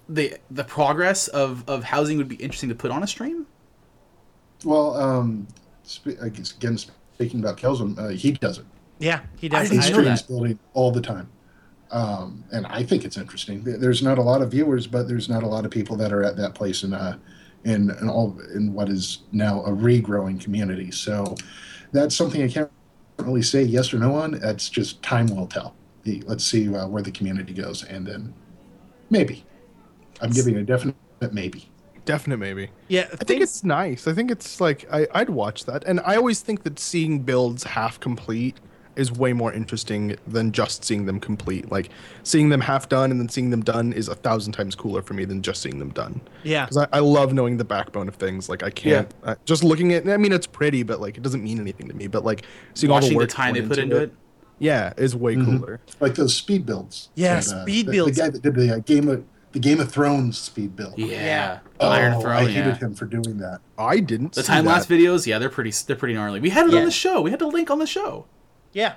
the the progress of of housing would be interesting to put on a stream? Well, um, spe- I guess, again, speaking about Kelson, uh, he does it. Yeah, he does. didn't He know I- that. streams building all the time. Um, and I think it's interesting. There's not a lot of viewers, but there's not a lot of people that are at that place and uh, in, in all in what is now a regrowing community. So that's something I can't really say yes or no on. That's just time will tell. Let's see uh, where the community goes, and then maybe. I'm giving a definite maybe. Definite maybe. yeah, I think it's nice. I think it's like I, I'd watch that, and I always think that seeing builds half complete is way more interesting than just seeing them complete. Like seeing them half done and then seeing them done is a thousand times cooler for me than just seeing them done. yeah. Because I, I love knowing the backbone of things. Like I can't uh, just looking at. I mean, it's pretty, but like it doesn't mean anything to me. But like seeing all Watching the the work time they put into it. yeah, is way Mhm. cooler. Like those speed builds. Yeah, that, uh, speed the- builds. The guy that did the uh, game of the Game of Thrones speed build. Yeah, Yeah. The Iron Oh, Throne. I hated yeah. him for doing that. I didn't. The time lapse videos, yeah, they're pretty they're pretty gnarly. We had it on the show. We had a link on the show. Yeah.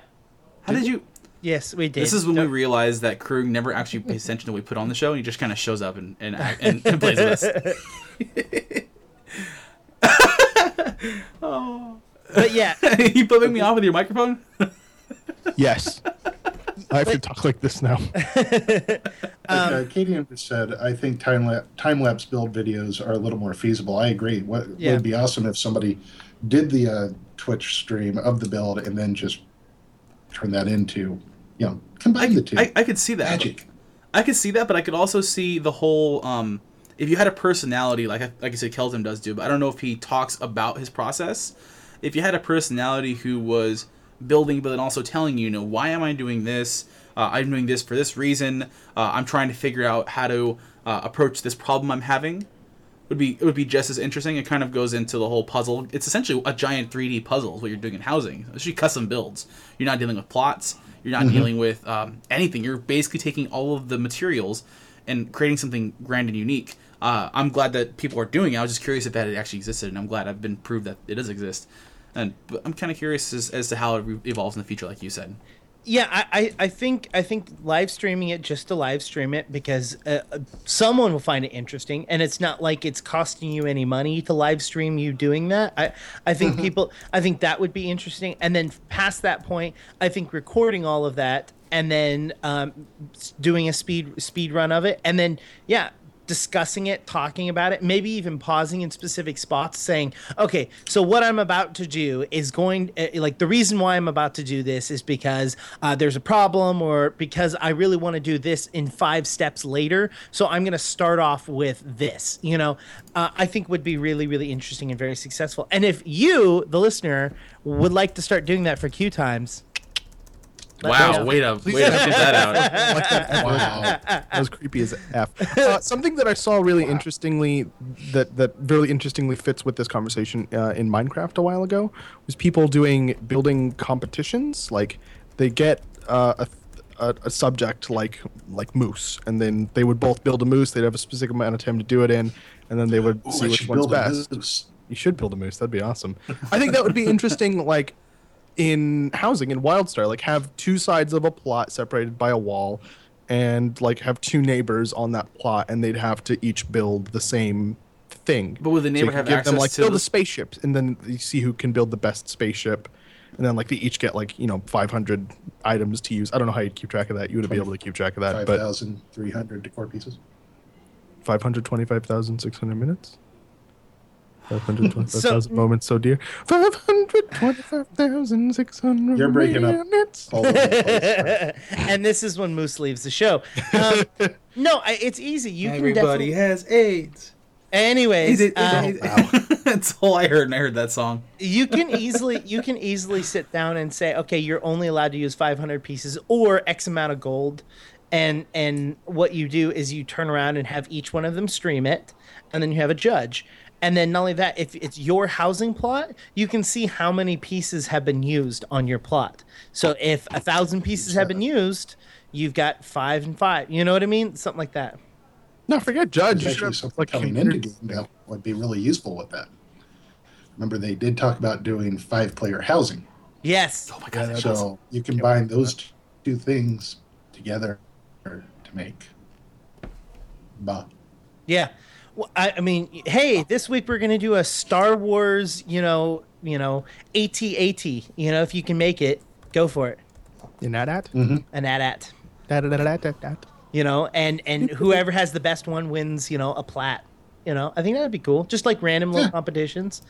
How did you? Yes, we did. This is when we Don't- realized that Krug never actually pays attention to what we put on the show. He just kind of shows up and and, and, and [LAUGHS] plays with us. [LAUGHS] But yeah, [LAUGHS] you flipping me off with your microphone? Yes. I have to talk like this now. Like, uh, Katie said, I think time lap time lapse build videos are a little more feasible. I agree. What Yeah. would be awesome if somebody did the uh, Twitch stream of the build and then just turn that into, you know, combine the two. I, I could see that. Magic. I could see that, but I could also see the whole. Um, if you had a personality, like I- like I said, Kelton does do, but I don't know if he talks about his process. If you had a personality who was building, but then also telling you, you know, why am I doing this? Uh, I'm doing this for this reason. Uh, I'm trying to figure out how to uh, approach this problem I'm having. Would be it would be just as interesting. It kind of goes into the whole puzzle. It's essentially a giant 3D puzzle. Is what you're doing in housing. It's custom builds. You're not dealing with plots. You're not dealing with um, anything. You're basically taking all of the materials and creating something grand and unique. Uh, I'm glad that people are doing it. I was just curious if that had actually existed, and I'm glad I've been proved that it does exist. And but I'm kind of curious as, as to how it re- evolves in the future, like you said. Yeah. I, I, I think I think live streaming it just to live stream it because uh, uh, someone will find it interesting, and it's not like it's costing you any money to live stream you doing that. I I think [LAUGHS] people I think that would be interesting, and then past that point, I think recording all of that and then um, doing a speed speed run of it, and then yeah, discussing it, talking about it, maybe even pausing in specific spots, saying, "Okay, so what I'm about to do is going uh, like the reason why I'm about to do this is because uh, there's a problem, or because I really want to do this in five steps later. So I'm going to start off with this. You know, uh, I think would be really, really interesting and very successful. And if you, the listener, would like to start doing that for Q times." Let me Wow, know. way to [LAUGHS] way to get that out. [LAUGHS] wow. that was creepy as f. Uh, something that I saw really interestingly that that really interestingly fits with this conversation uh, in Minecraft a while ago was people doing building competitions. Like they get uh, a, a a subject like like moose, and then they would both build a moose. They'd have a specific amount of time to do it in, and then they would Ooh, see I which one's best. You should build a moose. That'd be awesome. I think that would be [LAUGHS] interesting. Like in housing in Wildstar, like have two sides of a plot separated by a wall, and like have two neighbors on that plot, and they'd have to each build the same thing. But would the So neighbor you have could give access them like to build the- a spaceship, and then you see who can build the best spaceship, and then like they each get like you know 500 items to use. I don't know how you'd keep track of that. You would be able to keep track of that, Five but thousand three hundred decor pieces. 525,600 minutes. 525,000 So- moments so dear. 525,600 You're breaking up. minutes. All over the [LAUGHS] and this is when Moose leaves the show. Um, [LAUGHS] no, I, it's easy. You can definitely. has AIDS. Anyways, uh, [LAUGHS] That's all I heard, and I heard that song. you can easily you can easily sit down and say, okay, you're only allowed to use 500 pieces or X amount of gold, and and what you do is you turn around and have each one of them stream it, and then you have a judge. And then not only that, if it's your housing plot, you can see how many pieces have been used on your plot. So if a thousand pieces have been used, you've got five and five. You know what I mean? Something like that. No, forget Judge. There's You should actually have, something like coming into game that would be really useful with that. Remember, they did talk about doing five-player housing, Yes. Oh my god, Yeah, that so you combine those two things together to make. Bah. Yeah. Well, I, I mean, hey, this week we're gonna do a Star Wars, you know, you know, AT-AT. You know, if you can make it, go for it. In that at? Mm-hmm. An AT-AT. Da, da, da, da, da, da. You know, and and [LAUGHS] whoever has the best one wins. You know, a plat. You know, I think that'd be cool. Just like random little Yeah. competitions.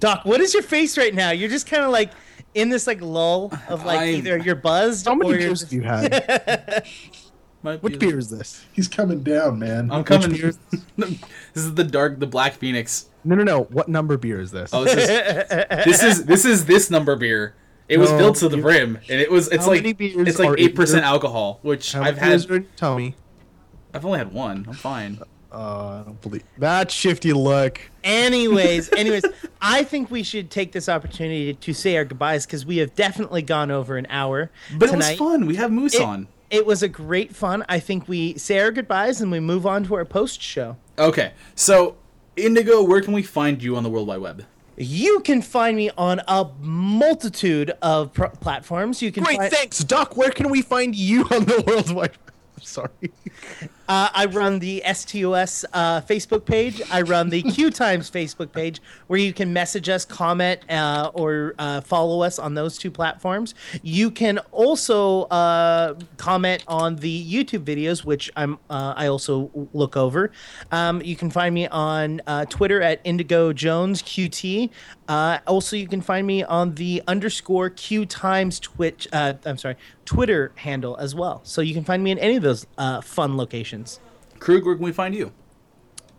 Doc, what is your face right now? You're just kind of like in this like lull of like I'm- either you're buzzed How or many you're beers just- have you [LAUGHS] had? [LAUGHS] Might Which be- beer is this? He's coming down, man. I'm coming. beer is [LAUGHS] this is the dark, the Black Phoenix. No, no, no. What number beer is this? Oh, this is [LAUGHS] this is this is this number beer. It was No, filled to the you- brim, and it was it's How like it's like eight percent alcohol, which How I've had. are in your tummy? I've only had one. I'm fine. Uh, I don't believe that shifty look. anyways, [LAUGHS] anyways, I think we should take this opportunity to say our goodbyes because we have definitely gone over an hour But tonight. it was fun. We have Moose It, on. It was a great fun. I think we say our goodbyes and we move on to our post show. Okay, so Indigo, where can we find you on the World Wide Web? You can find me on a multitude of pro- platforms. You can Great, find, thanks, Doc. Where can we find you on the World Wide? [LAUGHS] Sorry. Uh, I run the STOS uh, Facebook page. I run the [LAUGHS] Q Times Facebook page, where you can message us, comment, uh, or uh, follow us on those two platforms. You can also uh, comment on the YouTube videos, which I'm uh, I also look over. Um, you can find me on uh, Twitter at Indigo Jones QT. Uh, also, you can find me on the underscore Q Times Twitch. Uh, I'm sorry, Twitter handle as well. So you can find me in any of those uh, fun locations. Krug, where can we find you?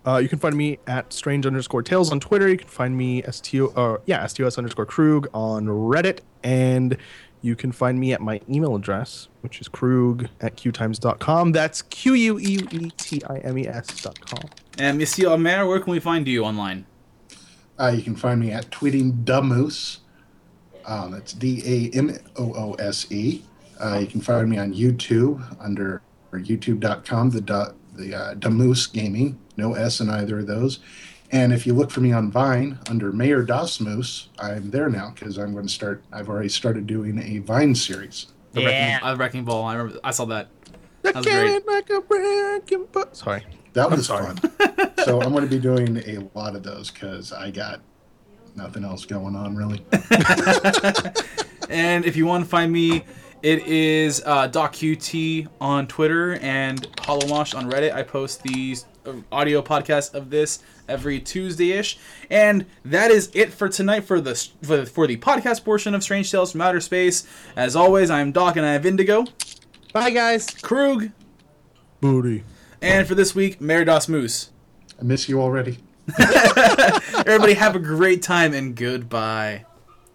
Uh, you can find me at strange underscore tales on Twitter. You can find me sto uh, yeah stos underscore krug on Reddit, and you can find me at my email address, which is krug at qtimes.com. That's q u e e t i m e s dot com. And Monsieur Omer, where can we find you online? Uh, you can find me at tweeting Damoose. Um, that's D A M O O S E. Uh, you can find me on YouTube under or youtube.com, the dot, the uh, Damoose Gaming, no S in either of those. And if you look for me on Vine under Mayor Das Moose, I'm there now because I'm going to start. I've already started doing a Vine series. The Yeah. Wrecking, uh, Wrecking Ball. I remember. I saw that. I was great. like a wrecking ball. Sorry. That was sorry. fun. so I'm going to be doing a lot of those because I got nothing else going on really. [LAUGHS] And if you want to find me, it is uh, DocQT on Twitter and HoloMosh on Reddit. I post these uh, audio podcast of this every Tuesday-ish. And that is it for tonight for the for the, for the podcast portion of Strange Tales from Outer Space. As always, I'm Doc and I have Indigo, Bye, guys. Krug, Booty. and for this week, Mayor Das Moose. I miss you already. [LAUGHS] Everybody have a great time and goodbye.